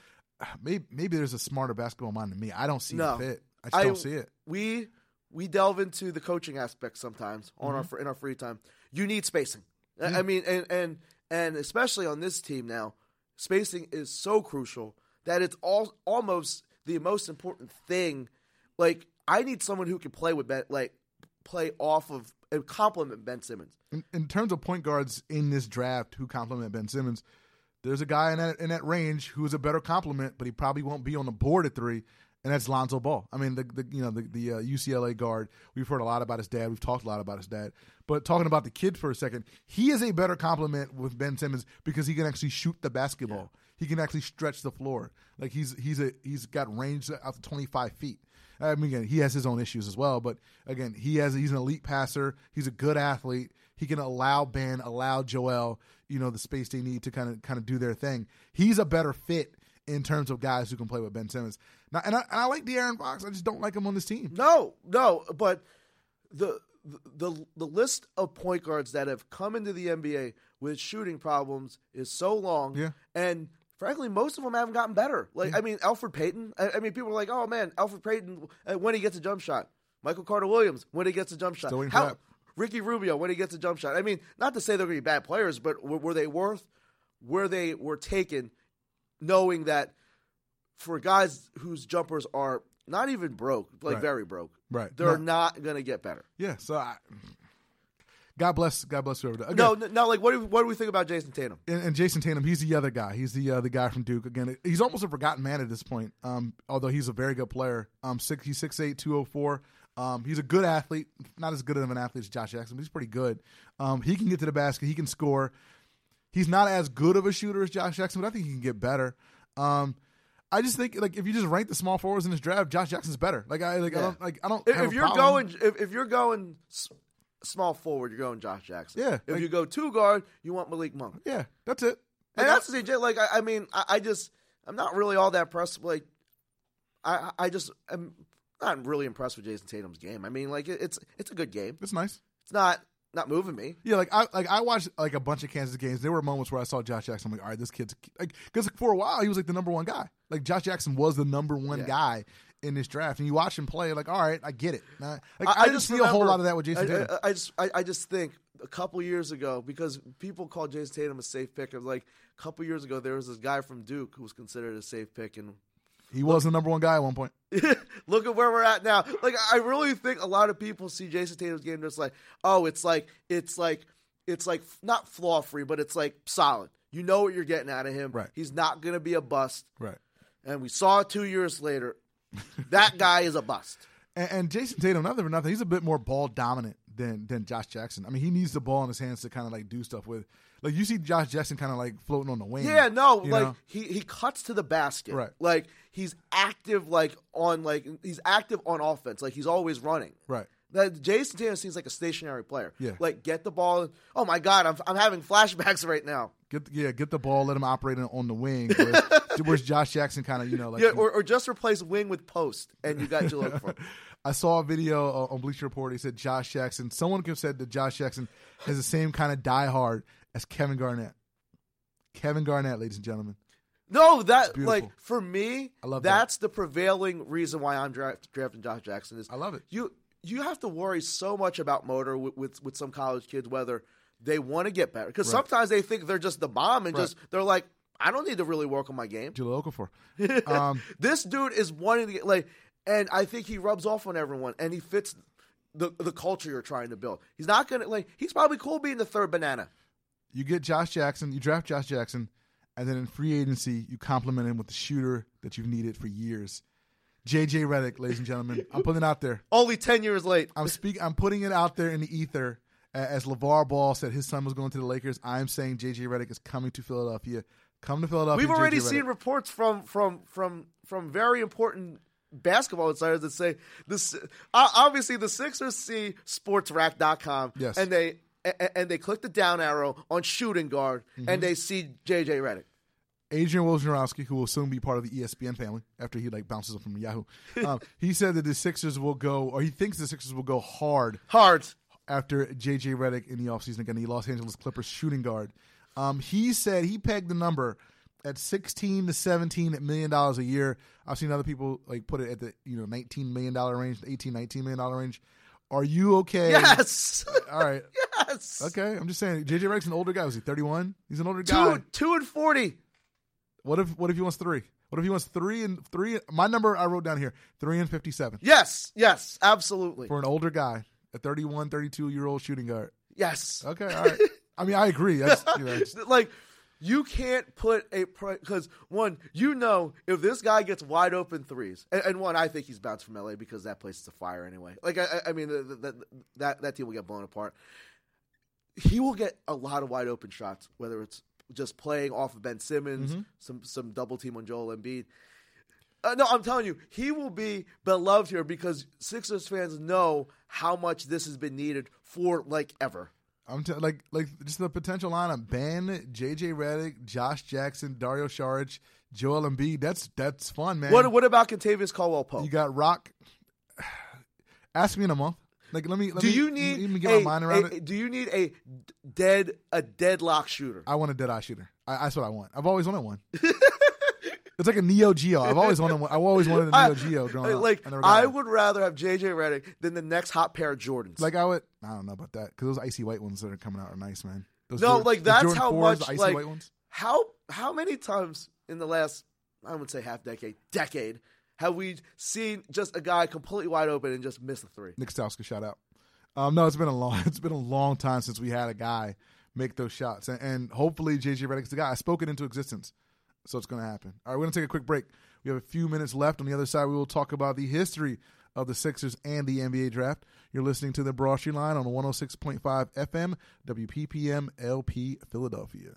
maybe maybe there's a smarter basketball mind than me. I don't see No. the fit. I just don't see it. We we delve into the coaching aspect sometimes on Mm-hmm. our in our free time. You need spacing. I- I mean, and and and especially on this team now, spacing is so crucial that it's all almost the most important thing. Like I need someone who can play with Ben, like play off of and complement Ben Simmons. In, in terms of point guards in this draft who complement Ben Simmons, there's a guy in that in that range who is a better complement, but he probably won't be on the board at three, and that's Lonzo Ball. I mean, the, the you know the the uh, UCLA guard. We've heard a lot about his dad. We've talked a lot about his dad. But talking about the kid for a second, he is a better complement with Ben Simmons because he can actually shoot the basketball. He can actually stretch the floor. Like he's he's a he's got range out to 25 feet. I mean, again, he has his own issues as well, but again, he has he's an elite passer. He's a good athlete. He can allow Ben, allow Joel, you know, the space they need to kind of kind of do their thing. He's a better fit in terms of guys who can play with Ben Simmons. Now, and I, and I like De'Aaron Fox. I just don't like him on this team. No, no, but the the the list of point guards that have come into the NBA with shooting problems is so long. Yeah. And frankly, most of them haven't gotten better. Like I mean, Elfrid Payton. I, I mean, people are like, "Oh man, Elfrid Payton uh, when he gets a jump shot." Michael Carter Williams when he gets a jump shot. Still waiting for How. Ricky Rubio when he gets a jump shot. I mean, not to say they're going to be bad players, but were, were they worth where they were taken, knowing that for guys whose jumpers are not even broke, like Right. very broke, Right. They're No. not going to get better. Yeah. So, I, God bless, God bless whoever. Again, No, no, no, like what do, what do we think about Jayson Tatum? and, and Jayson Tatum, he's the other guy. He's the uh, the guy from Duke. Again, he's almost a forgotten man at this point. Um, although he's a very good player. Um, six, he's six eight, two oh four. Um, he's a good athlete. Not as good of an athlete as Josh Jackson, but he's pretty good. Um, he can get to the basket. He can score. He's not as good of a shooter as Josh Jackson, but I think he can get better. Um, I just think like if you just rank the small forwards in this draft, Josh Jackson's better. Like I like I don't like I don't. If, if you're problem. going, if, if you're going s- small forward, you're going Josh Jackson. Yeah, If like- you go two guard, you want Malik Monk. yeah, that's it. And that's the thing, like I, I mean, I, I just I'm not really all that impressed. Like I I just am not really impressed with Jayson Tatum's game. I mean, like it, it's it's a good game. it's nice. It's not not moving me. Yeah, like I like I watched like a bunch of Kansas games. There were moments where I saw Josh Jackson. I'm like, all right, this kid's like because for a while he was like the number one guy. Like Josh Jackson was the number one Yeah. guy in this draft, and you watch him play. Like, all right, I get it. Like I, I, just see a whole lot of that with Jayson I, Tatum. I, I just I, I just think a couple years ago because people called Jayson Tatum a safe pick. Of like a couple years ago, there was this guy from Duke who was considered a safe pick, and he was the number one guy at one point. look at where we're at now. Like I really think a lot of people see Jayson Tatum's game just like, oh, it's like it's like it's like not flaw free, but it's like solid. You know what you're getting out of him. Right. He's not going to be a bust. Right. And we saw two years later. that guy is a bust. And, and Jason Tatum, nothing for nothing, he's a bit more ball dominant than than Josh Jackson. I mean, he needs the ball in his hands to kind of like do stuff with. Like you see Josh Jackson kind of like floating on the wing. Yeah, no, like know? he he cuts to the basket. Right. Like he's active like on like he's active on offense. Like he's always running. Right. That Jayson Tatum seems like a stationary player. Yeah. Like get the ball. Oh my god, I'm I'm having flashbacks right now. Get yeah, get the ball, let him operate on- the wing. Whereas, whereas Josh Jackson kind of you know like yeah, or, or just replace wing with post, and you got what you look for. I saw a video uh, on Bleacher Report. He said Josh Jackson. Someone could have said that Josh Jackson has the same kind of diehard as Kevin Garnett. Kevin Garnett, ladies and gentlemen. No, that like for me, I love that. that's the prevailing reason why I'm draft, drafting Josh Jackson. Is I love it. You you have to worry so much about motor with with, with some college kids whether they want to get better because Right. sometimes they think they're just the bomb and Right. just they're like I don't need to really work on my game. Jahlil Okafor. Um, This dude is wanting to get like, and I think he rubs off on everyone and he fits the the culture you're trying to build. He's not gonna like he's probably cool being the third banana. You get Josh Jackson, you draft Josh Jackson, and then in free agency, you compliment him with the shooter that you've needed for years. JJ Redick, ladies and gentlemen. I'm putting it out there. Only ten years late. I'm speak. I'm putting it out there in the ether. As LeVar Ball said his son was going to the Lakers, I'm saying JJ Redick is coming to Philadelphia. Come to Philadelphia. We've already seen reports from from from from very important basketball insiders that say this. Obviously, the Sixers see Spotrac.com, Yes. and they a- and they click the down arrow on shooting guard, Mm-hmm. and they see JJ Redick. Adrian Wojnarowski, who will soon be part of the ESPN family after he like bounces up from Yahoo, um, he said that the Sixers will go, or he thinks the Sixers will go hard Hard. after JJ Redick in the offseason again, the Los Angeles Clippers shooting guard. Um, he said he pegged the number at 16 to 17 million dollars a year. I've seen other people like put it at the you know 19 million dollar range, 18 19 million dollar range. Are you okay? Yes. All right. yes. Okay. I'm just saying JJ Redick's an older guy. Was he 31? He's an older guy. Two two and forty. What if what if he wants 3? What if he wants 3 and 3 my number I wrote down here, 3 and 57 Yes. Yes. Absolutely. for an older guy, a 31, 32 year old shooting guard. yes. Okay, all right. I mean, I agree. That's, you know, like you can't put a because one you know if this guy gets wide open threes and, and one I think he's bounced from LA because that place is a fire anyway. Like I, I- mean the, that that team will get blown apart. He will get a lot of wide open shots, whether it's just playing off of Ben Simmons, some some double team on Joel Embiid. Uh, no, I'm telling you, he will be beloved here because Sixers fans know how much this has been needed for like ever. I'm t- like like just the potential lineup: Ben, JJ Redick, Josh Jackson, Dario Saric, Joel Embiid. That's that's fun, man. What what about Kentavious Caldwell Pope? you got Rock? Ask me in a month. Like let me. Let do me, you need let me get a, my mind around a- it? Do you need a dead a deadlock shooter? I want a dead eye shooter. I, that's what I want. I've always wanted one. it's like a Neo Geo. I've always wanted one. I've always wanted a Neo Geo growing up. like I, I would rather have JJ Redick than the next hot pair of Jordans. Like I would. I don't know about that because those icy white ones that are coming out are nice, man. Those no, Jordan- like that's how 4s, much like white ones. how how many times in the last I would say half decade decade have we seen just a guy completely wide open and just miss a three? Nick Stauska shout out. Um, no, it's been a long it's been a long time since we had a guy make those shots, and, and hopefully JJ Redick's the guy. I spoke it into existence, so it's going to happen. All right, we're going to take a quick break. We have a few minutes left. On the other side, we will talk about the history of the Sixers and the NBA draft. You're listening to the Broad Street Line on 106.5 FM, WPPM LP Philadelphia.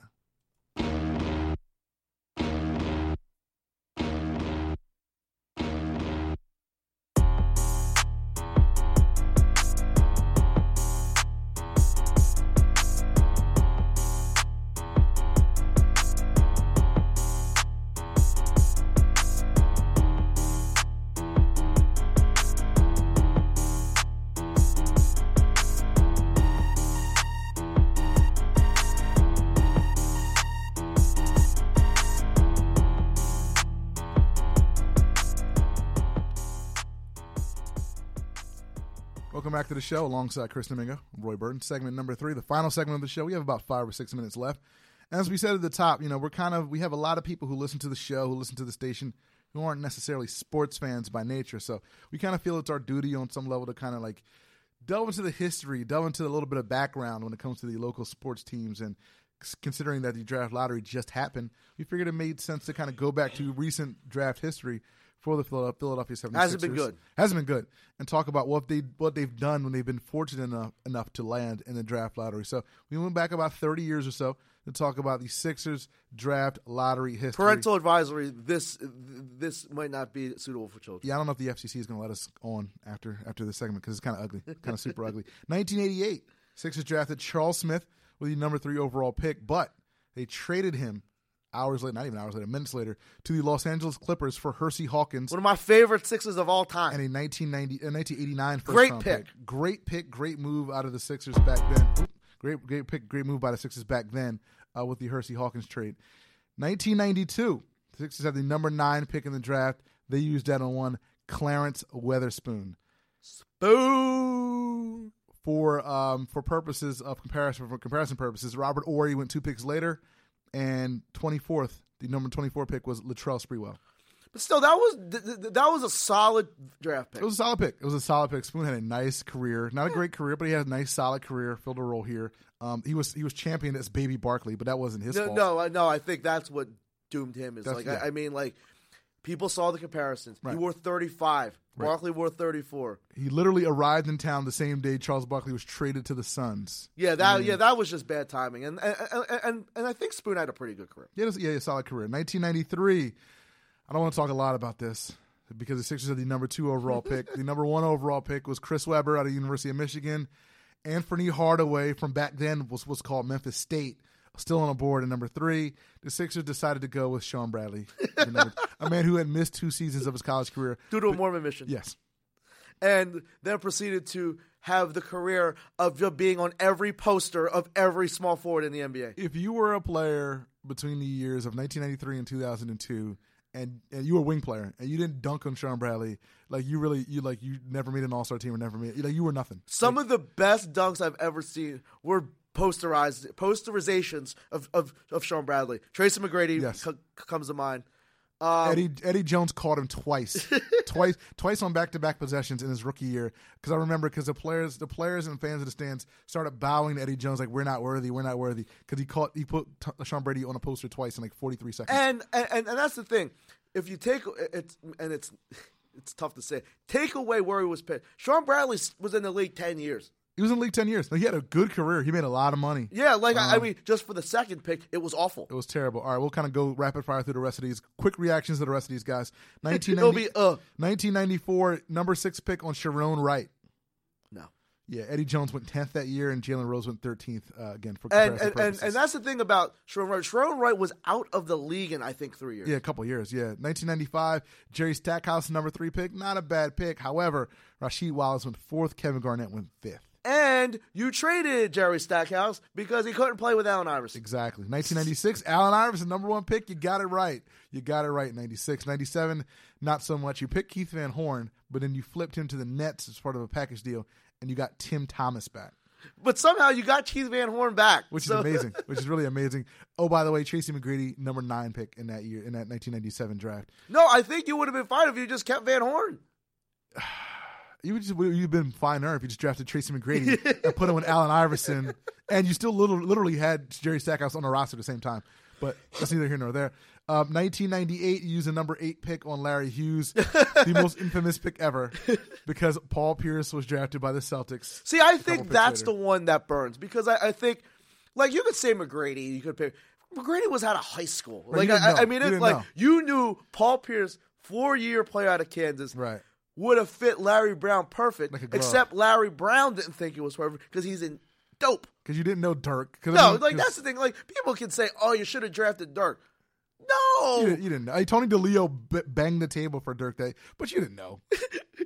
Back to the show alongside Kris Domingo, Roy Burton. Segment number three, the final segment of the show. We have about five or six minutes left. As we said at the top, you know, we're kind of we have a lot of people who listen to the show, who listen to the station, who aren't necessarily sports fans by nature. So we kind of feel it's our duty on some level to kind of like delve into the history, delve into a little bit of background when it comes to the local sports teams and considering that the draft lottery just happened, we figured it made sense to kind of go back to recent draft history for the Philadelphia 76ers. Hasn't been good. Hasn't been good. And talk about what they what they've done when they've been fortunate enough enough to land in the draft lottery. So we went back about 30 years or so to talk about the Sixers draft lottery history. Parental advisory. This this might not be suitable for children. Yeah, I don't know if the FCC is going to let us on after after this segment because it's kind of ugly, kind of super ugly. 1988, Sixers drafted Charles Smith with the number three overall pick, but they traded him hours later, not even hours later, minutes later, to the Los Angeles Clippers for Hersey Hawkins One of my favorite sixes of all time. and a 1990, uh, 1989 first Great round pick. Great pick, great move out of the Sixers back then. Great, great pick, great move by the Sixers back then uh, with the Hersey Hawkins trade. 1992, the Sixers had the number nine pick in the draft. They used that on one Clarence Weatherspoon Boom. for um, for purposes of comparison. For comparison purposes, Robert Horry went two picks later, and 24th, the number 24 pick was Latrell Sprewell. But still, that was th- th- that was a solid draft pick. It was a solid pick. It was a solid pick. Spoon had a nice career, not a great career, but he had a nice, solid career. Filled a role here. Um, he was he was championed as Baby Barkley, but that wasn't his no, fault. no, I- no. I think that's what doomed him. Is That's- like yeah. I, I mean, like people saw the comparisons. Right. He wore thirty five. Right. Barkley wore thirty four. He literally arrived in town the same day Charles Barkley was traded to the Suns. Yeah, that yeah that was just bad timing. And and and, and, and I think Spoon had a pretty good career. He had a, yeah, a solid career. 1993. I don't want to talk a lot about this because the Sixers had the number two overall pick. the number one overall pick was Chris Webber out of the University of Michigan. Anthony Hardaway from back then was what's called Memphis State still on a board. And number three, the Sixers decided to go with Shawn Bradley, number- a man who had missed two seasons of his college career. due to a Mormon mission. Yes, and then proceeded to have the career of just being on every poster of every small forward in the NBA. if you were a player between the years of 1993 and 2002 and, and you were a wing player and you didn't dunk on Shawn Bradley like you really you like you never made an all-star team or never made like you were nothing Some of the best dunks I've ever seen were posterized posterizations of, of, of Shawn Bradley. Tracy McGrady Yes. co- comes to mind. Um, Eddie Eddie Jones caught him twice, twice, twice on back-to-back possessions in his rookie year. Because I remember, because the players, the players and fans of the stands started bowing to Eddie Jones like, "We're not worthy, we're not worthy," because he caught, he put T- Sean Brady on a poster twice in like 43 seconds. and, and and and that's the thing. If you take it's and it's it's tough to say. Take away where he was picked. Shawn Bradley was in the league ten years. He was in the league 10 years. Now, he had a good career. He made a lot of money. Yeah, like I I Um, mean, just for the second pick, it was awful. It was terrible. All right, we'll kind of go rapid fire through the rest of these. Quick reactions to the rest of these guys. It'll 1990, be uh 1994, number six pick on Sharone Wright. no. Yeah, Eddie Jones went 10th that year, and Jalen Rose went 13th uh, again for And and, and and that's the thing about Sharone Wright. Sharone Wright was out of the league in I think three years. yeah, a couple years. Yeah, 1995, Jerry Stackhouse, number three pick. Not a bad pick. However, Rasheed Wallace went fourth. Kevin Garnett went fifth. And you traded Jerry Stackhouse because he couldn't play with Allen Iverson. Exactly. 1996, Allen Iverson, number one pick. You got it right. You got it right. 96. 97, not so much. You picked Keith Van Horn, but then you flipped him to the Nets as part of a package deal, and you got Tim Thomas back, But somehow you got Keith Van Horn back, which So- is amazing. which is really amazing. Oh, by the way, Tracy McGrady, number nine pick in that year, in that 1997 draft. no, I think you would have been fine if you just kept Van Horn. You would just you've been finer if you just drafted Tracy McGrady and put him with Allen Iverson, and you still little, literally had Jerry Stackhouse on the roster at the same time. But that's neither here nor there. Um, 1998, you use a number eight pick on Larry Hughes, the most infamous pick ever, because Paul Pierce was drafted by the Celtics. See, I think that's later. the one that burns because I, I think, like, you could say McGrady, you could pick. McGrady was out of high school. Right, Like, I. I mean, it's like know. you knew Paul Pierce, four year player out of Kansas, Right. Would have fit Larry Brown perfect, Like except Larry Brown didn't think it was perfect because he's in dope. Because you didn't know Dirk. 'Cause I No, mean, like that's the thing. Like people can say, "Oh, you should have drafted Dirk." No, You didn't, you didn't know. Hey, Tony DiLeo b- banged the table for Dirk Day, but you didn't know.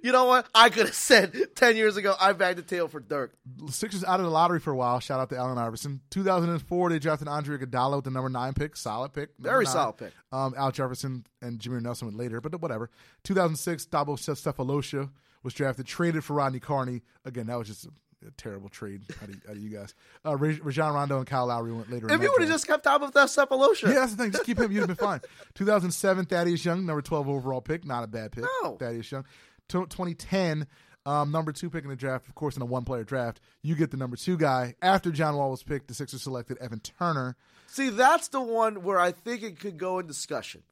You know what? I could have said ten years ago, I bagged the tail for Dirk. Sixers out of the lottery for a while. Shout out to Allen Iverson. 2004, they drafted Andre Iguodala with the number nine pick. Solid pick. Very nine. solid pick. Um, Al Jefferson and Jameer Nelson went later, but whatever. 2006, Thabo Sefolosha was drafted, traded for Rodney Carney. Again, that was just a, terrible trade out of, out of you guys. Uh, Raj- Rajon Rondo and Kyle Lowry went later. in If you would have just kept top of that Sefolosha, Yeah, that's the thing. Just keep him. You'd have been fine. 2007, Thaddeus Young, number 12 overall pick. Not a bad pick. No. Thaddeus Young. Tw 2010, um, number two pick in the draft. Of course, in a one player draft, you get the number two guy. After John Wall was picked, the Sixers selected Evan Turner. See, that's the one where I think it could go in discussion.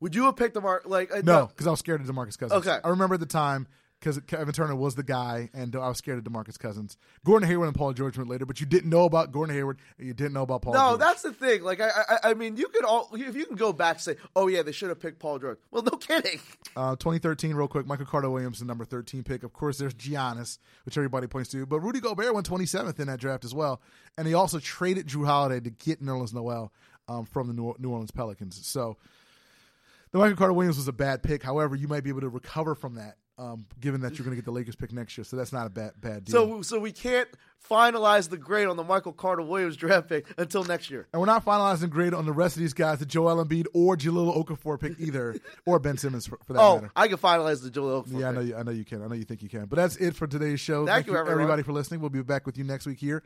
Would you have picked the mark? Like, uh, No, because I was scared of Demarcus Cousins. Okay. I remember at the time because Kevin Turner was the guy, and I was scared of Demarcus Cousins. Gordon Hayward and Paul George went later, but you didn't know about Gordon Hayward, and you didn't know about Paul. No, George. that's the thing. Like, I, I, I mean, you could all if you can go back and say, "Oh yeah, they should have picked Paul George." Well, no kidding. Uh, 2013, real quick, Michael Carter Williams, the number 13 pick. Of course, there's Giannis, which everybody points to, but Rudy Gobert went 27th in that draft as well. And he also traded Jrue Holiday to get Nerlens Noel um, from the New New Orleans Pelicans. So the Michael Carter Williams was a bad pick. However, you might be able to recover from that, um, given that you're going to get the Lakers pick next year. So that's not a bad bad deal. So, so we can't finalize the grade on the Michael Carter Williams draft pick until next year. and we're not finalizing grade on the rest of these guys, the Joel Embiid or Jahlil Okafor pick either, or Ben Simmons for, for that Oh, matter. I can finalize the Joel Okafor Yeah, I know you. I know you can. I know you think you can. But that's it for today's show. Thank you, everyone. everybody, for listening. We'll be back with you next week here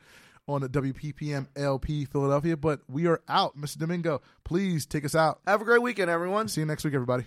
on the WPPM LP Philadelphia. But we are out, Mr. Domingo. Please take us out. Have a great weekend, everyone. See you next week, everybody.